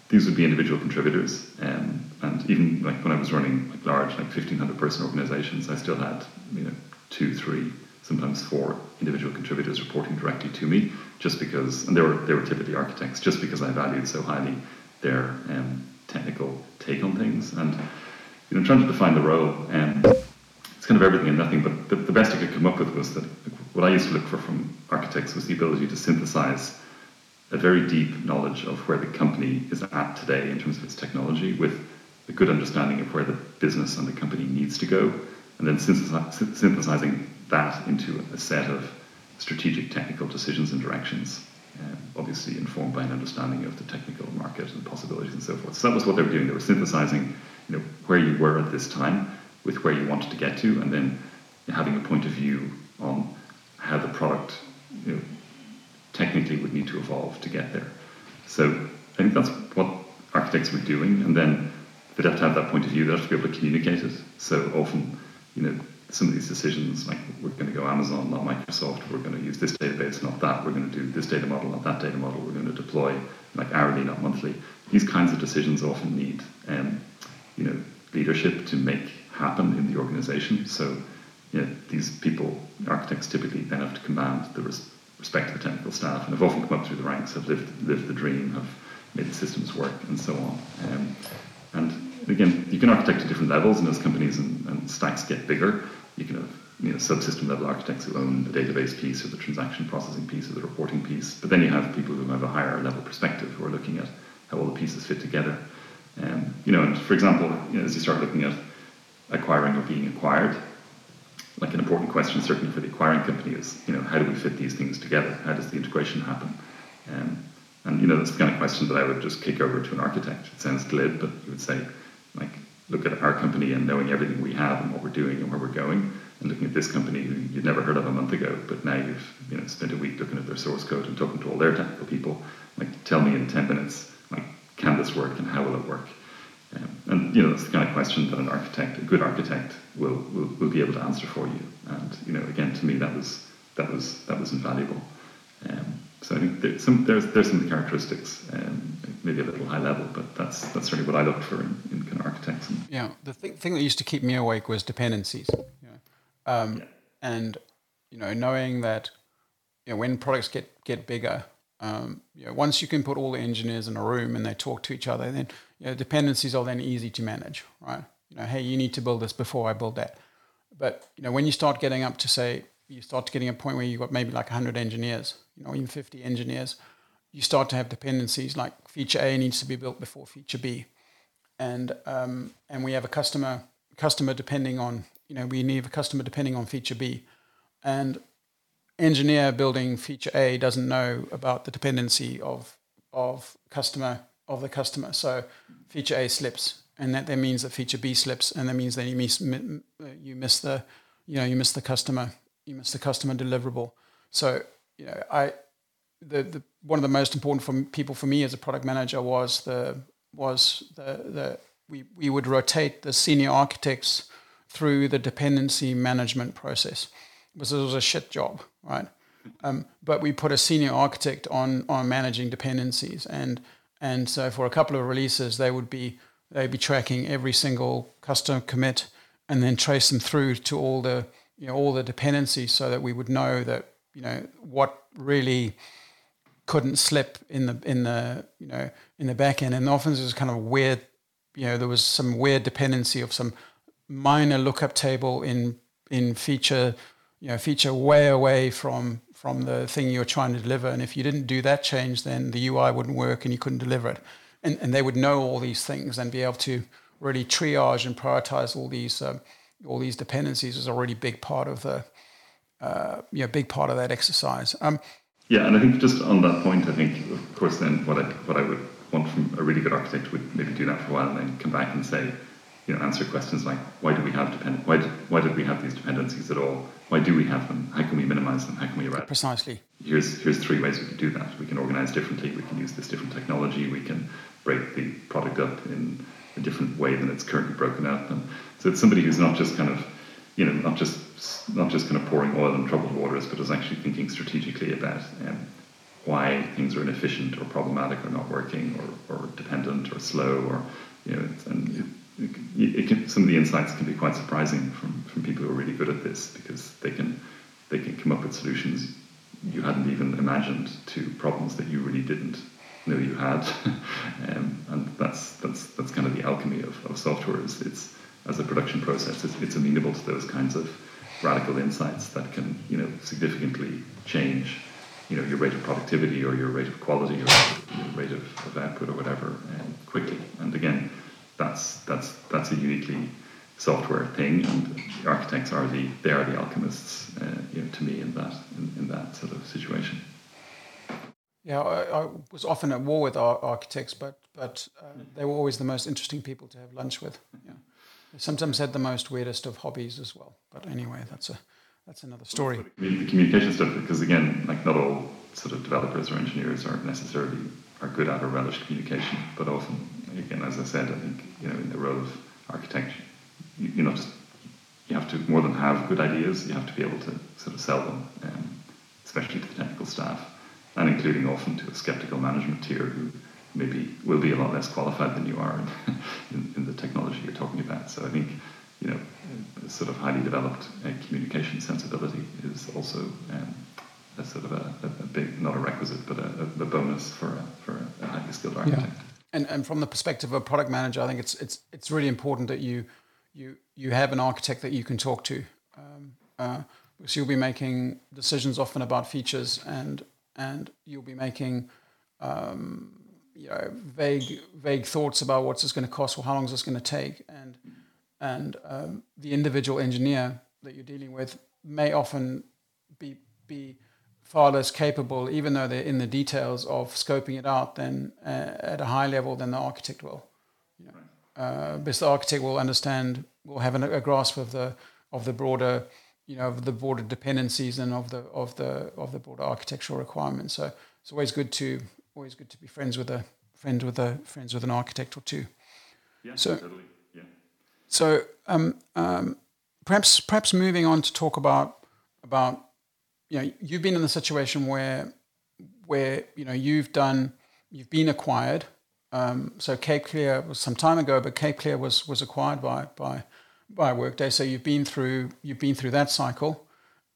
these would be individual contributors. Um, and even like when I was running like large, like 1500 person organizations, I still had, you know, two, three, sometimes four individual contributors reporting directly to me just because, and they were, they were typically architects, just because I valued so highly their um, technical take on things. And, you know, trying to define the role, and it's kind of everything and nothing, but the, the best I could come up with was that what I used to look for from architects was the ability to synthesize a very deep knowledge of where the company is at today in terms of its technology with a good understanding of where the business and the company needs to go, and then synthesizing that into a set of strategic technical decisions and directions, um, obviously informed by an understanding of the technical market and possibilities and so forth. So that was what they were doing. They were synthesizing you know, where you were at this time with where you wanted to get to, and then having a point of view on how the product you know, technically would need to evolve to get there. So I think that's what architects were doing, and then they'd have to have that point of view. They'd have to be able to communicate it. So often, you know, some of these decisions, like we're going to go Amazon, not Microsoft. We're going to use this database, not that. We're going to do this data model, not that data model. We're going to deploy like hourly, not monthly. These kinds of decisions often need, um, you know, leadership to make happen in the organization. So, you know, these people, architects, typically then have to command the res- respect of the technical staff, and have often come up through the ranks, have lived lived the dream, have made the systems work, and so on. Um, and again, you can architect at different levels, and as companies and, and stacks get bigger, you can have you know, subsystem level architects who own the database piece or the transaction processing piece or the reporting piece. But then you have people who have a higher level perspective who are looking at how all the pieces fit together. Um, you know, and for example, you know, as you start looking at acquiring or being acquired, like an important question certainly for the acquiring company is, you know, how do we fit these things together? How does the integration happen? Um, and you know, that's the kind of question that I would just kick over to an architect. It sounds glib, but you would say, like, look at our company and knowing everything we have and what we're doing and where we're going, and looking at this company who you'd never heard of a month ago, but now you've you know spent a week looking at their source code and talking to all their technical people. Like, tell me in ten minutes, like, can this work and how will it work? And you know that's the kind of question that an architect, a good architect, will, will will be able to answer for you. And you know, again, to me, that was that was that was invaluable. Um, so I think there's some there's there's some characteristics, um, maybe a little high level, but that's that's certainly what I looked for in, in kind of architects. And, yeah, the thing, thing that used to keep me awake was dependencies. You know? um, yeah. And you know, knowing that you know when products get get bigger, um, you know, once you can put all the engineers in a room and they talk to each other, then you know, dependencies are then easy to manage, right? You know, hey, you need to build this before I build that. But you know, when you start getting up to say you start getting a point where you've got maybe like 100 engineers, you know, even 50 engineers, you start to have dependencies like feature A needs to be built before feature B. And, um, and we have a customer, customer depending on, you know, we need a customer depending on feature B. And engineer building feature A doesn't know about the dependency of, of customer, of the customer. So feature A slips and that, that means that feature B slips and that means that you miss, you miss the, you know, you miss the customer you must the customer deliverable. So you know, I the, the one of the most important for people for me as a product manager was the was the the we we would rotate the senior architects through the dependency management process because it was a shit job, right? Um, but we put a senior architect on on managing dependencies, and and so for a couple of releases, they would be they'd be tracking every single custom commit, and then trace them through to all the you know all the dependencies, so that we would know that you know what really couldn't slip in the in the you know in the back end, and often there's kind of weird, you know, there was some weird dependency of some minor lookup table in in feature, you know, feature way away from from the thing you're trying to deliver, and if you didn't do that change, then the UI wouldn't work and you couldn't deliver it, and and they would know all these things and be able to really triage and prioritize all these um, all these dependencies is a really big part of the uh, you know big part of that exercise. Um, yeah, and I think just on that point, I think of course then what I what I would want from a really good architect would maybe do that for a while and then come back and say, you know, answer questions like why do we have depend why did, why did we have these dependencies at all? Why do we have them? How can we minimize them? How can we eradicate? Precisely. Here's here's three ways we can do that. We can organize differently. We can use this different technology. We can break the product up in a different way than it's currently broken up. And so it's somebody who's not just kind of, you know, not just not just kind of pouring oil in troubled waters, but is actually thinking strategically about um, why things are inefficient or problematic or not working or, or dependent or slow or you know and it, can, some of the insights can be quite surprising from, from people who are really good at this because they can they can come up with solutions you hadn't even imagined to problems that you really didn't know you had um, and that's that's that's kind of the alchemy of, of software is it's as a production process it's, it's amenable to those kinds of radical insights that can you know significantly change you know your rate of productivity or your rate of quality or your rate of, of output or whatever um, quickly. And again, that's that's that's a uniquely software thing, and the architects are the they are the alchemists, uh, you know, to me in that in, in, that sort of situation. Yeah, I, I was often at war with our architects, but but uh, they were always the most interesting people to have lunch with. Yeah. They sometimes had the most weirdest of hobbies as well. But anyway, that's a that's another story. The communication stuff, because again, like not all sort of developers or engineers are necessarily are good at or relish communication, but often, again, as I said, I think you know in the role of architect, you, you know, just you have to more than have good ideas, you have to be able to sort of sell them, um, especially to the technical staff, and including often to a skeptical management tier who maybe will be a lot less qualified than you are in, in, in the technology you're talking about. So I think you know, sort of highly developed uh, communication sensibility is also um, a sort of a, a, big, not a requisite, but a, a bonus for a, for a highly skilled architect. Yeah. And, and from the perspective of a product manager, I think it's it's it's really important that you you you have an architect that you can talk to, um, uh, because you'll be making decisions often about features and and you'll be making um, you know vague vague thoughts about what's this going to cost or how long is this going to take? And and um, the individual engineer that you're dealing with may often be be far less capable, even though they're in the details of scoping it out, than uh, at a high level than the architect will. You know, uh, because the architect will understand, will have a, a grasp of the of the broader, you know, of the broader dependencies and of the of the of the broader architectural requirements. So it's always good to always good to be friends with a friend with a friends with an architect or two. Yeah, so, totally. So um, um, perhaps perhaps moving on to talk about about you know you've been in the situation where where you know you've done you've been acquired. Um, so Cape Clear was some time ago, but Cape Clear was was acquired by by by Workday. So you've been through you've been through that cycle.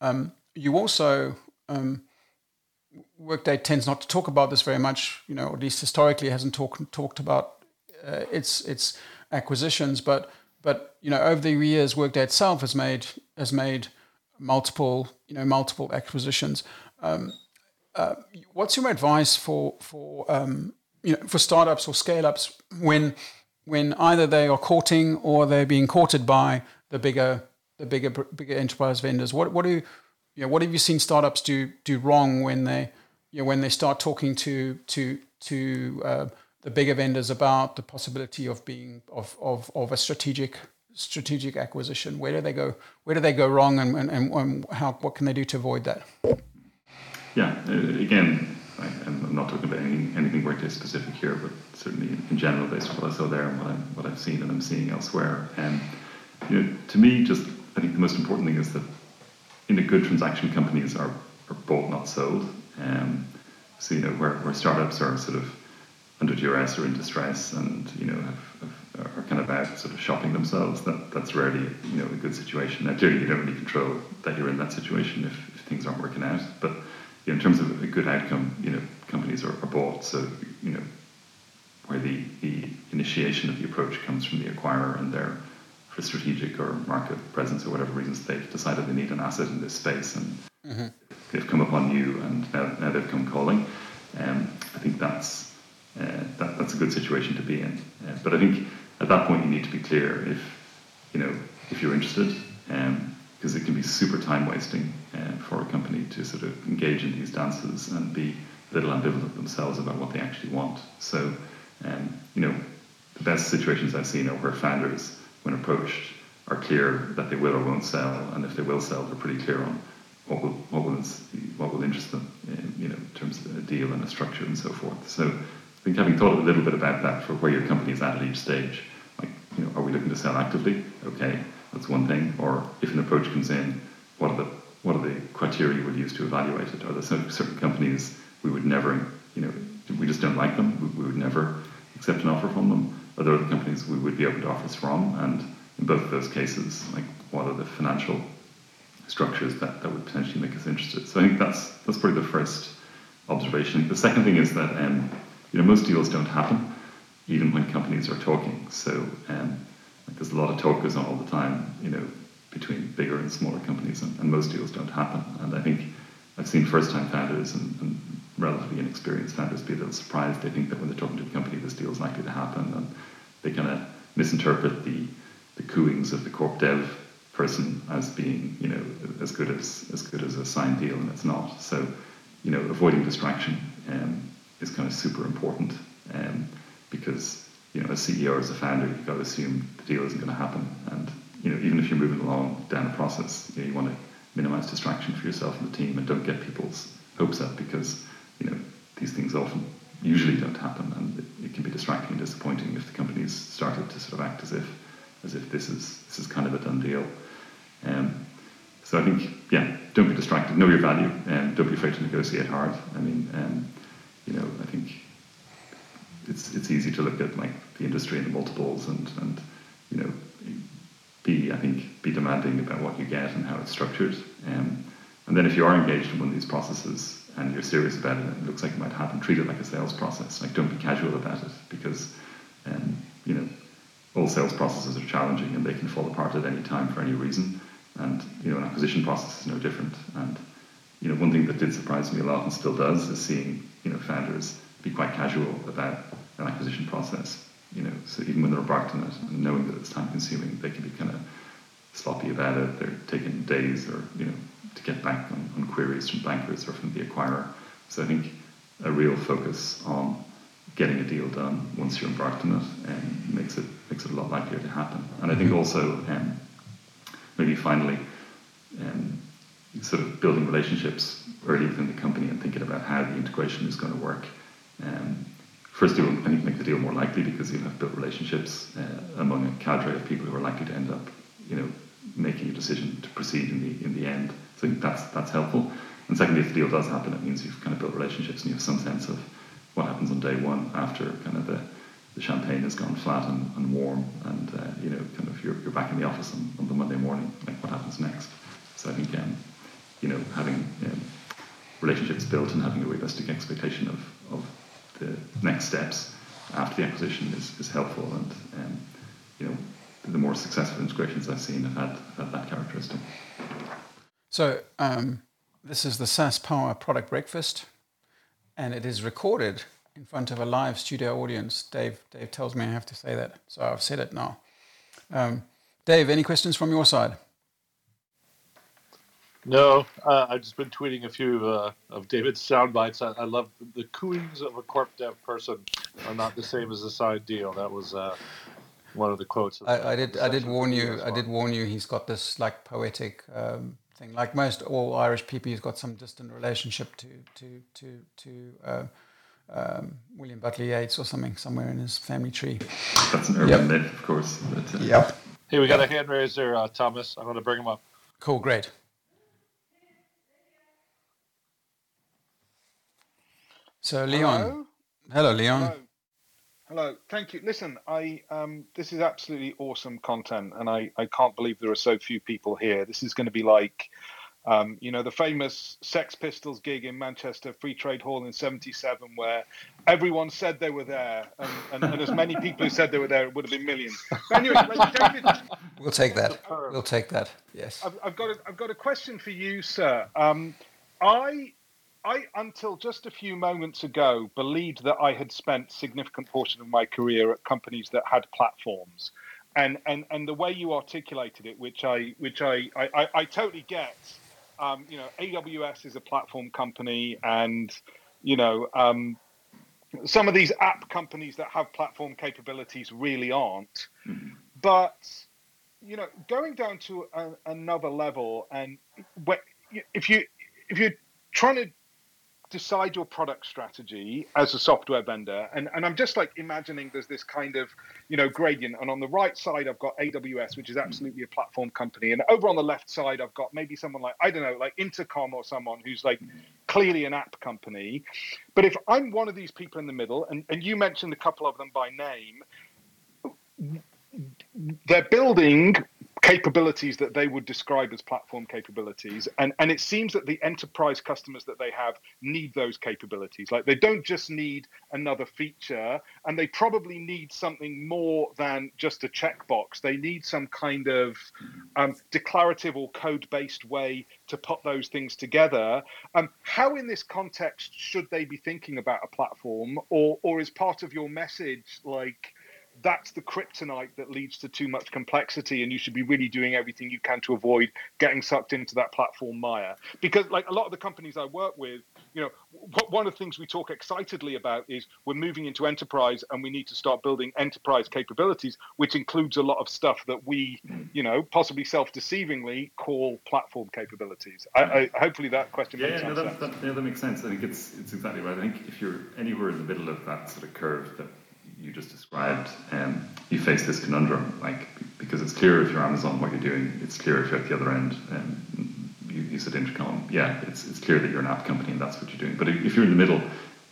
Um, you also um, Workday tends not to talk about this very much. You know, at least historically, hasn't talked talked about uh, its its acquisitions, but but you know, over the years, Workday itself has made has made multiple you know multiple acquisitions. Um, uh, what's your advice for for um, you know for startups or scale ups when when either they are courting or they're being courted by the bigger the bigger bigger enterprise vendors? What what do you know, what have you seen startups do do wrong when they you know when they start talking to to to uh, the bigger vendors about the possibility of being of, of, of a strategic strategic acquisition? Where do they go? Where do they go wrong, and, and, and how what can they do to avoid that? Yeah, uh, again, I, am not talking about any, anything Workday specific here, but certainly in, general, based on what I saw there and what, I'm, what I've seen and I'm seeing elsewhere. And you know, to me, just I think the most important thing is that in a good transaction, companies are are bought, not sold. Um, so you know where, where startups are sort of under duress or in distress, and you know have, have, are kind of out sort of shopping themselves. That that's rarely you know a good situation. Now clearly you don't really control that you're in that situation if, if things aren't working out. But you know, in terms of a good outcome, you know companies are, are bought. So you know where the, the initiation of the approach comes from the acquirer and their for strategic or market presence or whatever reasons they've decided they need an asset in this space and mm-hmm. they've come upon you and now, now they've come calling. Um, I think that's uh, that, that's a good situation to be in. Uh, but I think at that point you need to be clear if you know if you're interested, because um, it can be super time wasting uh, for a company to sort of engage in these dances and be a little ambivalent themselves about what they actually want. So um, you know the best situations I've seen are where founders when approached, are clear that they will or won't sell, and if they will sell, they're pretty clear on what will what will what will interest them, in, you know, in terms of a deal and a structure and so forth. So think having thought a little bit about that for where your company is at at each stage, like you know, are we looking to sell actively? Okay, that's one thing. Or if an approach comes in, what are the what are the criteria we'll use to evaluate it? Are there certain companies we would never, you know, we just don't like them? We, we would never accept an offer from them are there other companies we would be open to offers from? And in both of those cases, like what are the financial structures that, that would potentially make us interested? So I think that's that's probably the first observation. The second thing is that um, you know most deals don't happen, even when companies are talking. So um, like there's a lot of talk goes on all the time, you know, between bigger and smaller companies, and, and most deals don't happen. And I think I've seen first-time founders and, and relatively inexperienced founders be a little surprised. They think that when they're talking to the company, this deal is likely to happen, and they kind of misinterpret the the cooings of the corp dev person as being, you know, as good as as good as a signed deal, and it's not. So, you know, avoiding distraction um, is kind of super important um, because you know, as CEO or as a founder, you've got to assume the deal isn't going to happen, and you know, even if you're moving along down a process, you, know, you want to minimize distraction for yourself and the team, and don't get people's hopes up because you know these things often usually don't happen, and it, can be distracting and disappointing if the company's started to sort of act as if as if this is this is kind of a done deal. Um, so I think yeah, don't be distracted. Know your value, and don't be afraid to negotiate hard. I mean, um, you know, I think it's it's easy to look at like the industry and the multiples and and you know be I think be demanding about what you get and how it's structured. Um, and then if you are engaged in one of these processes, and you're serious about it it looks like it might happen, treat it like a sales process. Like don't be casual about it because um, you know all sales processes are challenging and they can fall apart at any time for any reason. And you know an acquisition process is no different. And you know one thing that did surprise me a lot and still does is seeing you know founders be quite casual about an acquisition process. You know, so even when they're embarked on it and knowing that it's time consuming, they can be kind of sloppy about it. They're taking days or you know to get back on, on queries from bankers or from the acquirer. So I think a real focus on getting a deal done once you're embarked on it um, makes it makes it a lot likelier to happen. And I think mm-hmm. also um, maybe finally um, sort of building relationships early within the company and thinking about how the integration is going to work. Um, first, you'll, make the deal more likely because you'll have built relationships uh, among a cadre of people who are likely to end up, you know, making a decision to proceed in the in the end. So I think that's that's helpful. And secondly, if the deal does happen, it means you've kind of built relationships and you have some sense of what happens on day one after kind of the, the champagne has gone flat and, and warm, and uh, you know, kind of you're, you're back in the office on, on the Monday morning. Like what happens next? So I think um, you know having um, relationships built and having a realistic expectation of, of the next steps after the acquisition is, is helpful and um, you know the more successful integrations I've seen have had, have had that characteristic. So um, this is the SaaS Power Product Breakfast, and it is recorded in front of a live studio audience. Dave, Dave tells me I have to say that, so I've said it now. Um, Dave, any questions from your side? No, uh, I've just been tweeting a few uh, of David's sound bites. I, I, love the cooings of a corp dev person are not the same as a side deal. That was uh, one of the quotes. I, I did. I did warn you. Well. I did warn you. He's got this like poetic um, thing. Like most all Irish people, he's got some distant relationship to to to to. Uh, um, William Butler Yeats or something somewhere in his family tree. That's an urban yep. myth, of course. But, uh, yep. Hey, we got a hand raiser, uh, Thomas. I'm going to bring him up. Cool, great. So Leon, hello, hello Leon. Hello. hello. thank you. Listen, I um, this is absolutely awesome content, and I I can't believe there are so few people here. This is going to be like um, you know, the famous Sex Pistols gig in Manchester Free Trade Hall in 77, where everyone said they were there, and, and, and as many people who said they were there, it would have been millions. But anyway, David. We'll take that. We'll take that. Yes. I've, I've, got, a, I've got a question for you, sir. Um, I, I, until just a few moments ago, believed that I had spent significant portion of my career at companies that had platforms. And, and, and the way you articulated it, which I which I, I, I totally get, um, you know, AWS is a platform company, and you know, um, some of these app companies that have platform capabilities really aren't. Mm-hmm. But you know, going down to a, another level, and if you if you're trying to decide your product strategy as a software vendor. And, and i'm just like imagining there's this kind of you know gradient. And on the right side i've got aws which is hmm. absolutely a platform company. And over on the left side i've got maybe someone like i don't know like intercom or someone who's like clearly an app company. But if i'm one of these people in the middle and, and you mentioned a couple of them by name they're building capabilities that they would describe as platform capabilities. And and it seems that the enterprise customers that they have need those capabilities. Like they don't just need another feature and they probably need something more than just a checkbox. They need some kind of um, declarative or code based way to put those things together. Um, how in this context should they be thinking about a platform or or is part of your message like that's the kryptonite that leads to too much complexity and you should be really doing everything you can to avoid getting sucked into that platform mire. Because like a lot of the companies i work with you know one of the things we talk excitedly about is we're moving into enterprise and we need to start building enterprise capabilities which includes a lot of stuff that we you know possibly self-deceivingly call platform capabilities. I, I hopefully that question yeah, makes no, that, sense. That, yeah, that makes sense. I think it's it's exactly right. I think if you're anywhere in the middle of that sort of curve that you just described, um, you face this conundrum, like because it's clear if you're Amazon what you're doing, it's clear if you're at the other end. Um, you, you said intercom, yeah, it's it's clear that you're an app company and that's what you're doing. But if you're in the middle,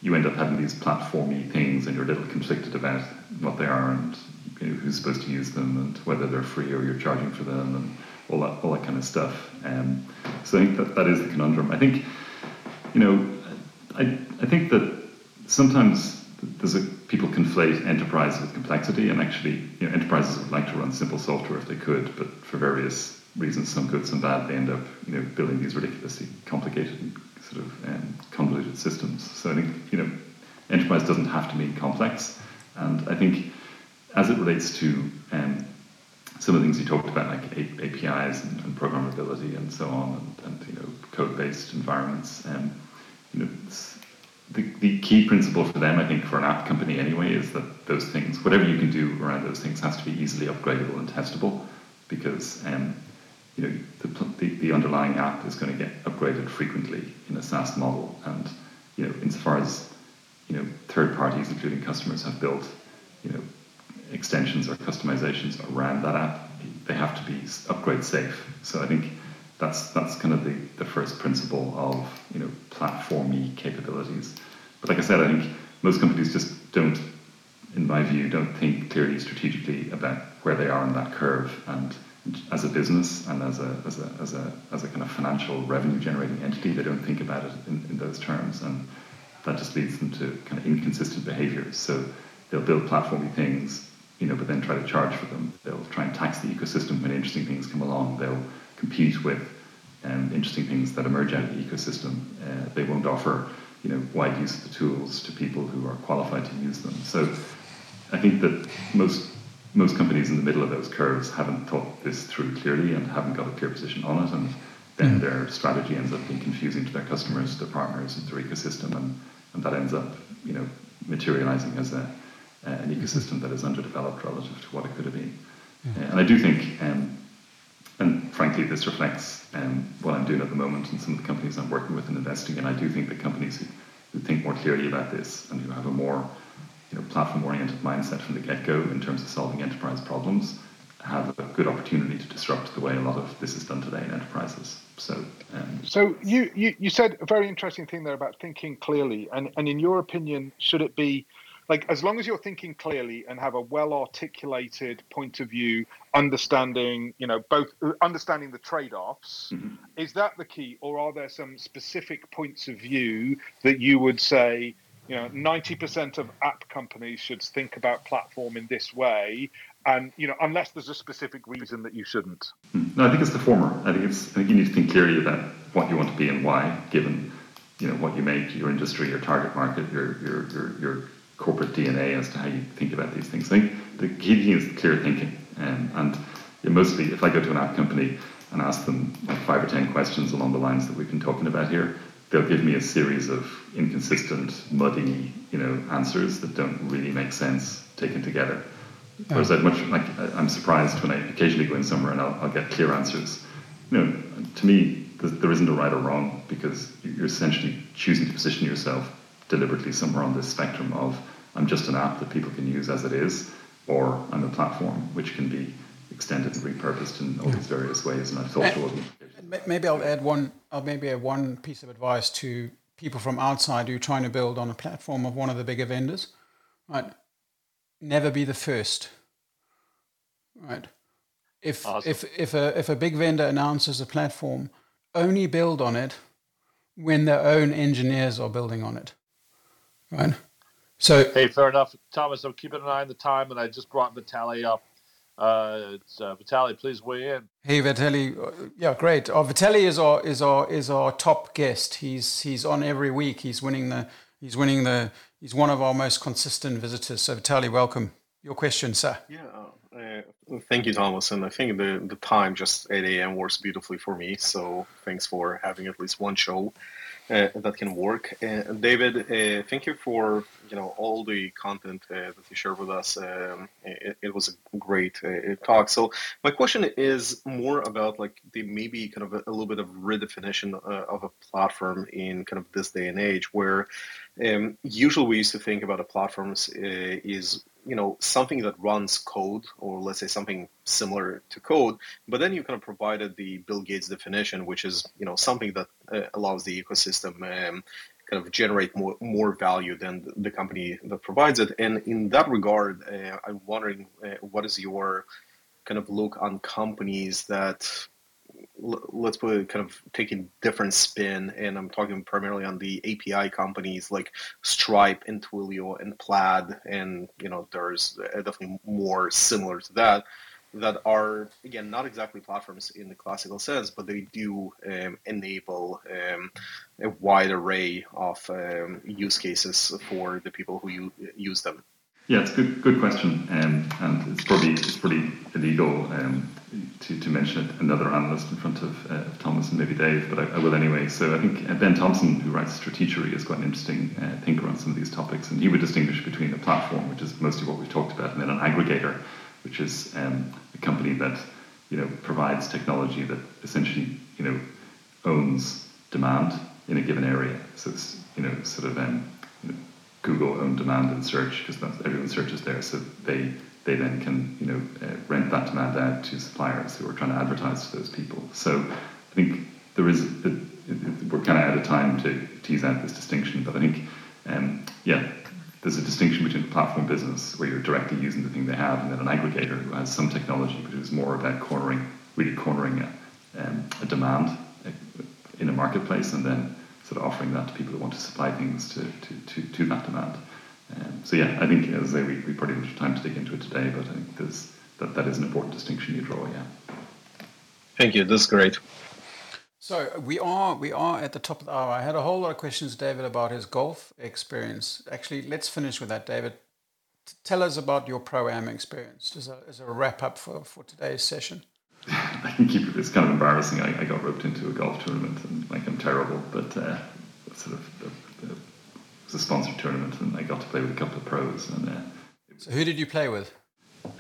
you end up having these platformy things, and you're a little conflicted about what they are and you know, who's supposed to use them and whether they're free or you're charging for them and all that all that kind of stuff. Um, so I think that that is the conundrum. I think you know I I think that sometimes there's a people conflate enterprise with complexity, and actually, you know, enterprises would like to run simple software if they could, but for various reasons, some good, some bad, they end up, you know, building these ridiculously complicated, sort of um, convoluted systems. So I think, you know, enterprise doesn't have to mean complex, and I think as it relates to um, some of the things you talked about, like APIs and, and programmability and so on, and, and you know, code-based environments, um, you know the, the key principle for them, I think, for an app company anyway, is that those things, whatever you can do around those things, has to be easily upgradable and testable, because um, you know the, the, the, underlying app is going to get upgraded frequently in a SaaS model, and you know insofar as you know third parties, including customers, have built you know extensions or customizations around that app, they have to be upgrade safe. So I think that's that's kind of the, the first principle of you know platformy capabilities. But like I said, I think most companies just don't, in my view, don't think clearly strategically about where they are on that curve and as a business and as a as a as a as a kind of financial revenue generating entity, they don't think about it in, in those terms and that just leads them to kind of inconsistent behaviors. So they'll build platformy things, you know, but then try to charge for them. They'll try and tax the ecosystem when interesting things come along. They'll compete with um, interesting things that emerge out of the ecosystem. Uh, they won't offer you know, wide use of the tools to people who are qualified to use them. So I think that most most companies in the middle of those curves haven't thought this through clearly and haven't got a clear position on it, and then mm. their strategy ends up being confusing to their customers, their partners, and their ecosystem, and, and that ends up you know materializing as a, an ecosystem that is underdeveloped relative to what it could have been. Mm. Uh, and I do think um, and frankly, this reflects um, what I'm doing at the moment and some of the companies I'm working with and investing in. I do think that companies who, who think more clearly about this and who have a more you know, platform-oriented mindset from the get-go in terms of solving enterprise problems have a good opportunity to disrupt the way a lot of this is done today in enterprises. So, um, So you, you you said a very interesting thing there about thinking clearly, and and in your opinion, should it be like as long as you're thinking clearly and have a well articulated point of view understanding you know both understanding the trade-offs mm-hmm. is that the key or are there some specific points of view that you would say you know 90% of app companies should think about platform in this way and you know unless there's a specific reason that you shouldn't hmm. no i think it's the former i think it's i think you need to think clearly about what you want to be and why given you know what you make your industry your target market your your your, your dna as to how you think about these things i think the key thing is clear thinking um, and mostly if i go to an app company and ask them like five or ten questions along the lines that we've been talking about here they'll give me a series of inconsistent muddy you know answers that don't really make sense taken together Whereas I'd much like I'm surprised when I occasionally go in somewhere and I'll, I'll get clear answers. You know, to me, there isn't a right or wrong because you're essentially choosing to position yourself deliberately somewhere on this spectrum of I'm just an app that people can use as it is, or I'm a platform which can be extended and repurposed in all these various ways. And I've thought through all Maybe I'll add one. I'll maybe add one piece of advice to people from outside who are trying to build on a platform of one of the bigger vendors. Right, never be the first. Right. If awesome. if if a if a big vendor announces a platform, only build on it when their own engineers are building on it. Right. So hey, fair enough, Thomas. I'm keeping an eye on the time, and I just brought Vitaly up. Uh, it's, uh, Vitaly, please weigh in. Hey, Vitaly. Uh, yeah, great. Uh, Vitaly is our is our is our top guest. He's he's on every week. He's winning the he's winning the he's one of our most consistent visitors. So Vitaly, welcome. Your question, sir. Yeah, uh, uh, thank you, Thomas. And I think the the time just 8 a.m. works beautifully for me. So thanks for having at least one show uh, that can work. Uh, David, uh, thank you for you know all the content uh, that you shared with us. Um, it, it, was a great uh, talk. So my question is more about like the maybe kind of a, a little bit of redefinition uh, of a platform in kind of this day and age, where um, usually we used to think about a platforms is you know something that runs code or let's say something similar to code but then you kind of provided the bill gates definition which is you know something that uh, allows the ecosystem um, kind of generate more more value than the company that provides it. And in that regard uh, i'm wondering uh, what is your kind of look on companies that let's put it kind of taking different spin and i'm talking primarily on the api companies like stripe and twilio and plaid and you know there's definitely more similar to that that are again not exactly platforms in the classical sense but they do um, enable um, a wide array of um, use cases for the people who use them yeah, it's a good good question, um, and it's probably it's pretty illegal um, to, to mention another analyst in front of, uh, Thomas and maybe Dave, but I, I, will anyway. So I think uh, Ben Thompson, who writes Stratechery, is quite an interesting uh, thinker on some of these topics, and he would distinguish between a platform, which is mostly what we've talked about, and then an aggregator, which is um, a company that you know provides technology that essentially you know owns demand in a given area. So it's you know sort of um, Google own demand and search because everyone searches there. So they they then can you know uh, rent that demand out to suppliers who are trying to advertise to those people. So I think there is a, we're kind of out of time to tease out this distinction, but I think um, yeah. There's a distinction between the platform business where you're directly using the thing they have, and then an aggregator who has some technology, but is more about cornering, really cornering a, um, a demand uh, in a marketplace, and then sort of offering that to people who want to supply things to, to, to, to that demand. Um, so yeah, I think as I say, we, we probably don't have time to dig into it today, but I think there's, that, that is an important distinction you draw, yeah. Thank you, that's great. So we are we are at the top of the hour. I had a whole lot of questions, David, about his golf experience. Actually, let's finish with that, David. Tell us about your pro am experience as a, as a wrap up for, for today's session. I can keep it. It's kind of embarrassing. I, I got roped into a golf tournament and like I'm terrible, but uh, sort of it was a sponsored tournament and I got to play with a couple of pros. And uh, so, who did you play with?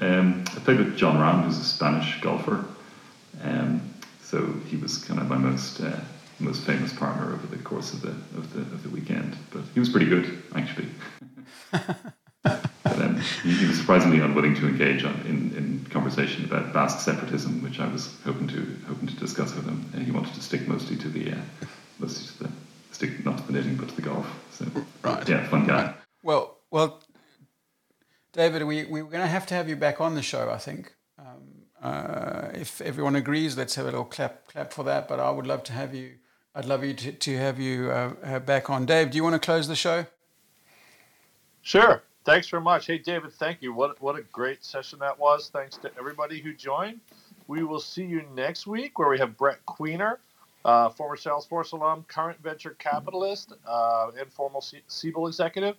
Um, I played with Jon Rahm, who's a Spanish golfer. Um, so he was kind of my most uh, most famous partner over the course of the of the of the weekend. But he was pretty good, actually. but um, he, he, was surprisingly unwilling to engage on, in, in conversation about Basque separatism, which I was hoping to hoping to discuss with him. And he wanted to stick mostly to the uh, mostly to the stick not to the knitting but to the golf. So Right. yeah, fun guy. Well, well, David, we, we're going to have to have you back on the show, I think. Um, uh, if everyone agrees, let's have a little clap clap for that. But I would love to have you. I'd love you to, to have you uh, uh, back on. Dave, do you want to close the show? Sure. Thanks very much. Hey, David, thank you. What, what a great session that was. Thanks to everybody who joined. We will see you next week where we have Brett Queener, uh, former Salesforce alum, current venture capitalist, uh, informal C- Siebel executive.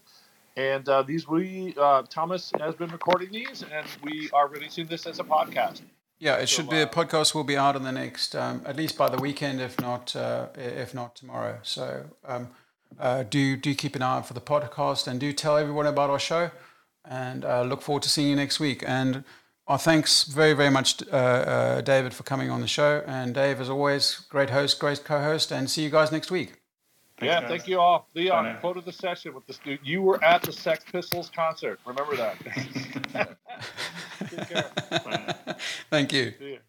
And uh, these we, uh, Thomas has been recording these, and we are releasing this as a podcast. Yeah, it So, should be. A uh, podcast will be out in the next, um, at least by the weekend, if not, uh, if not tomorrow. So um, uh, do do keep an eye out for the podcast and do tell everyone about our show. And uh, look forward to seeing you next week. And our thanks very very much, uh, uh, David, for coming on the show. And Dave, as always, great host, great co-host. And see you guys next week. yeah, guys. thank you all. Leon, Bye now. quote of the session with this dude. You were at the Sex Pistols concert. Remember that. Take care. Bye. Thank you. See you.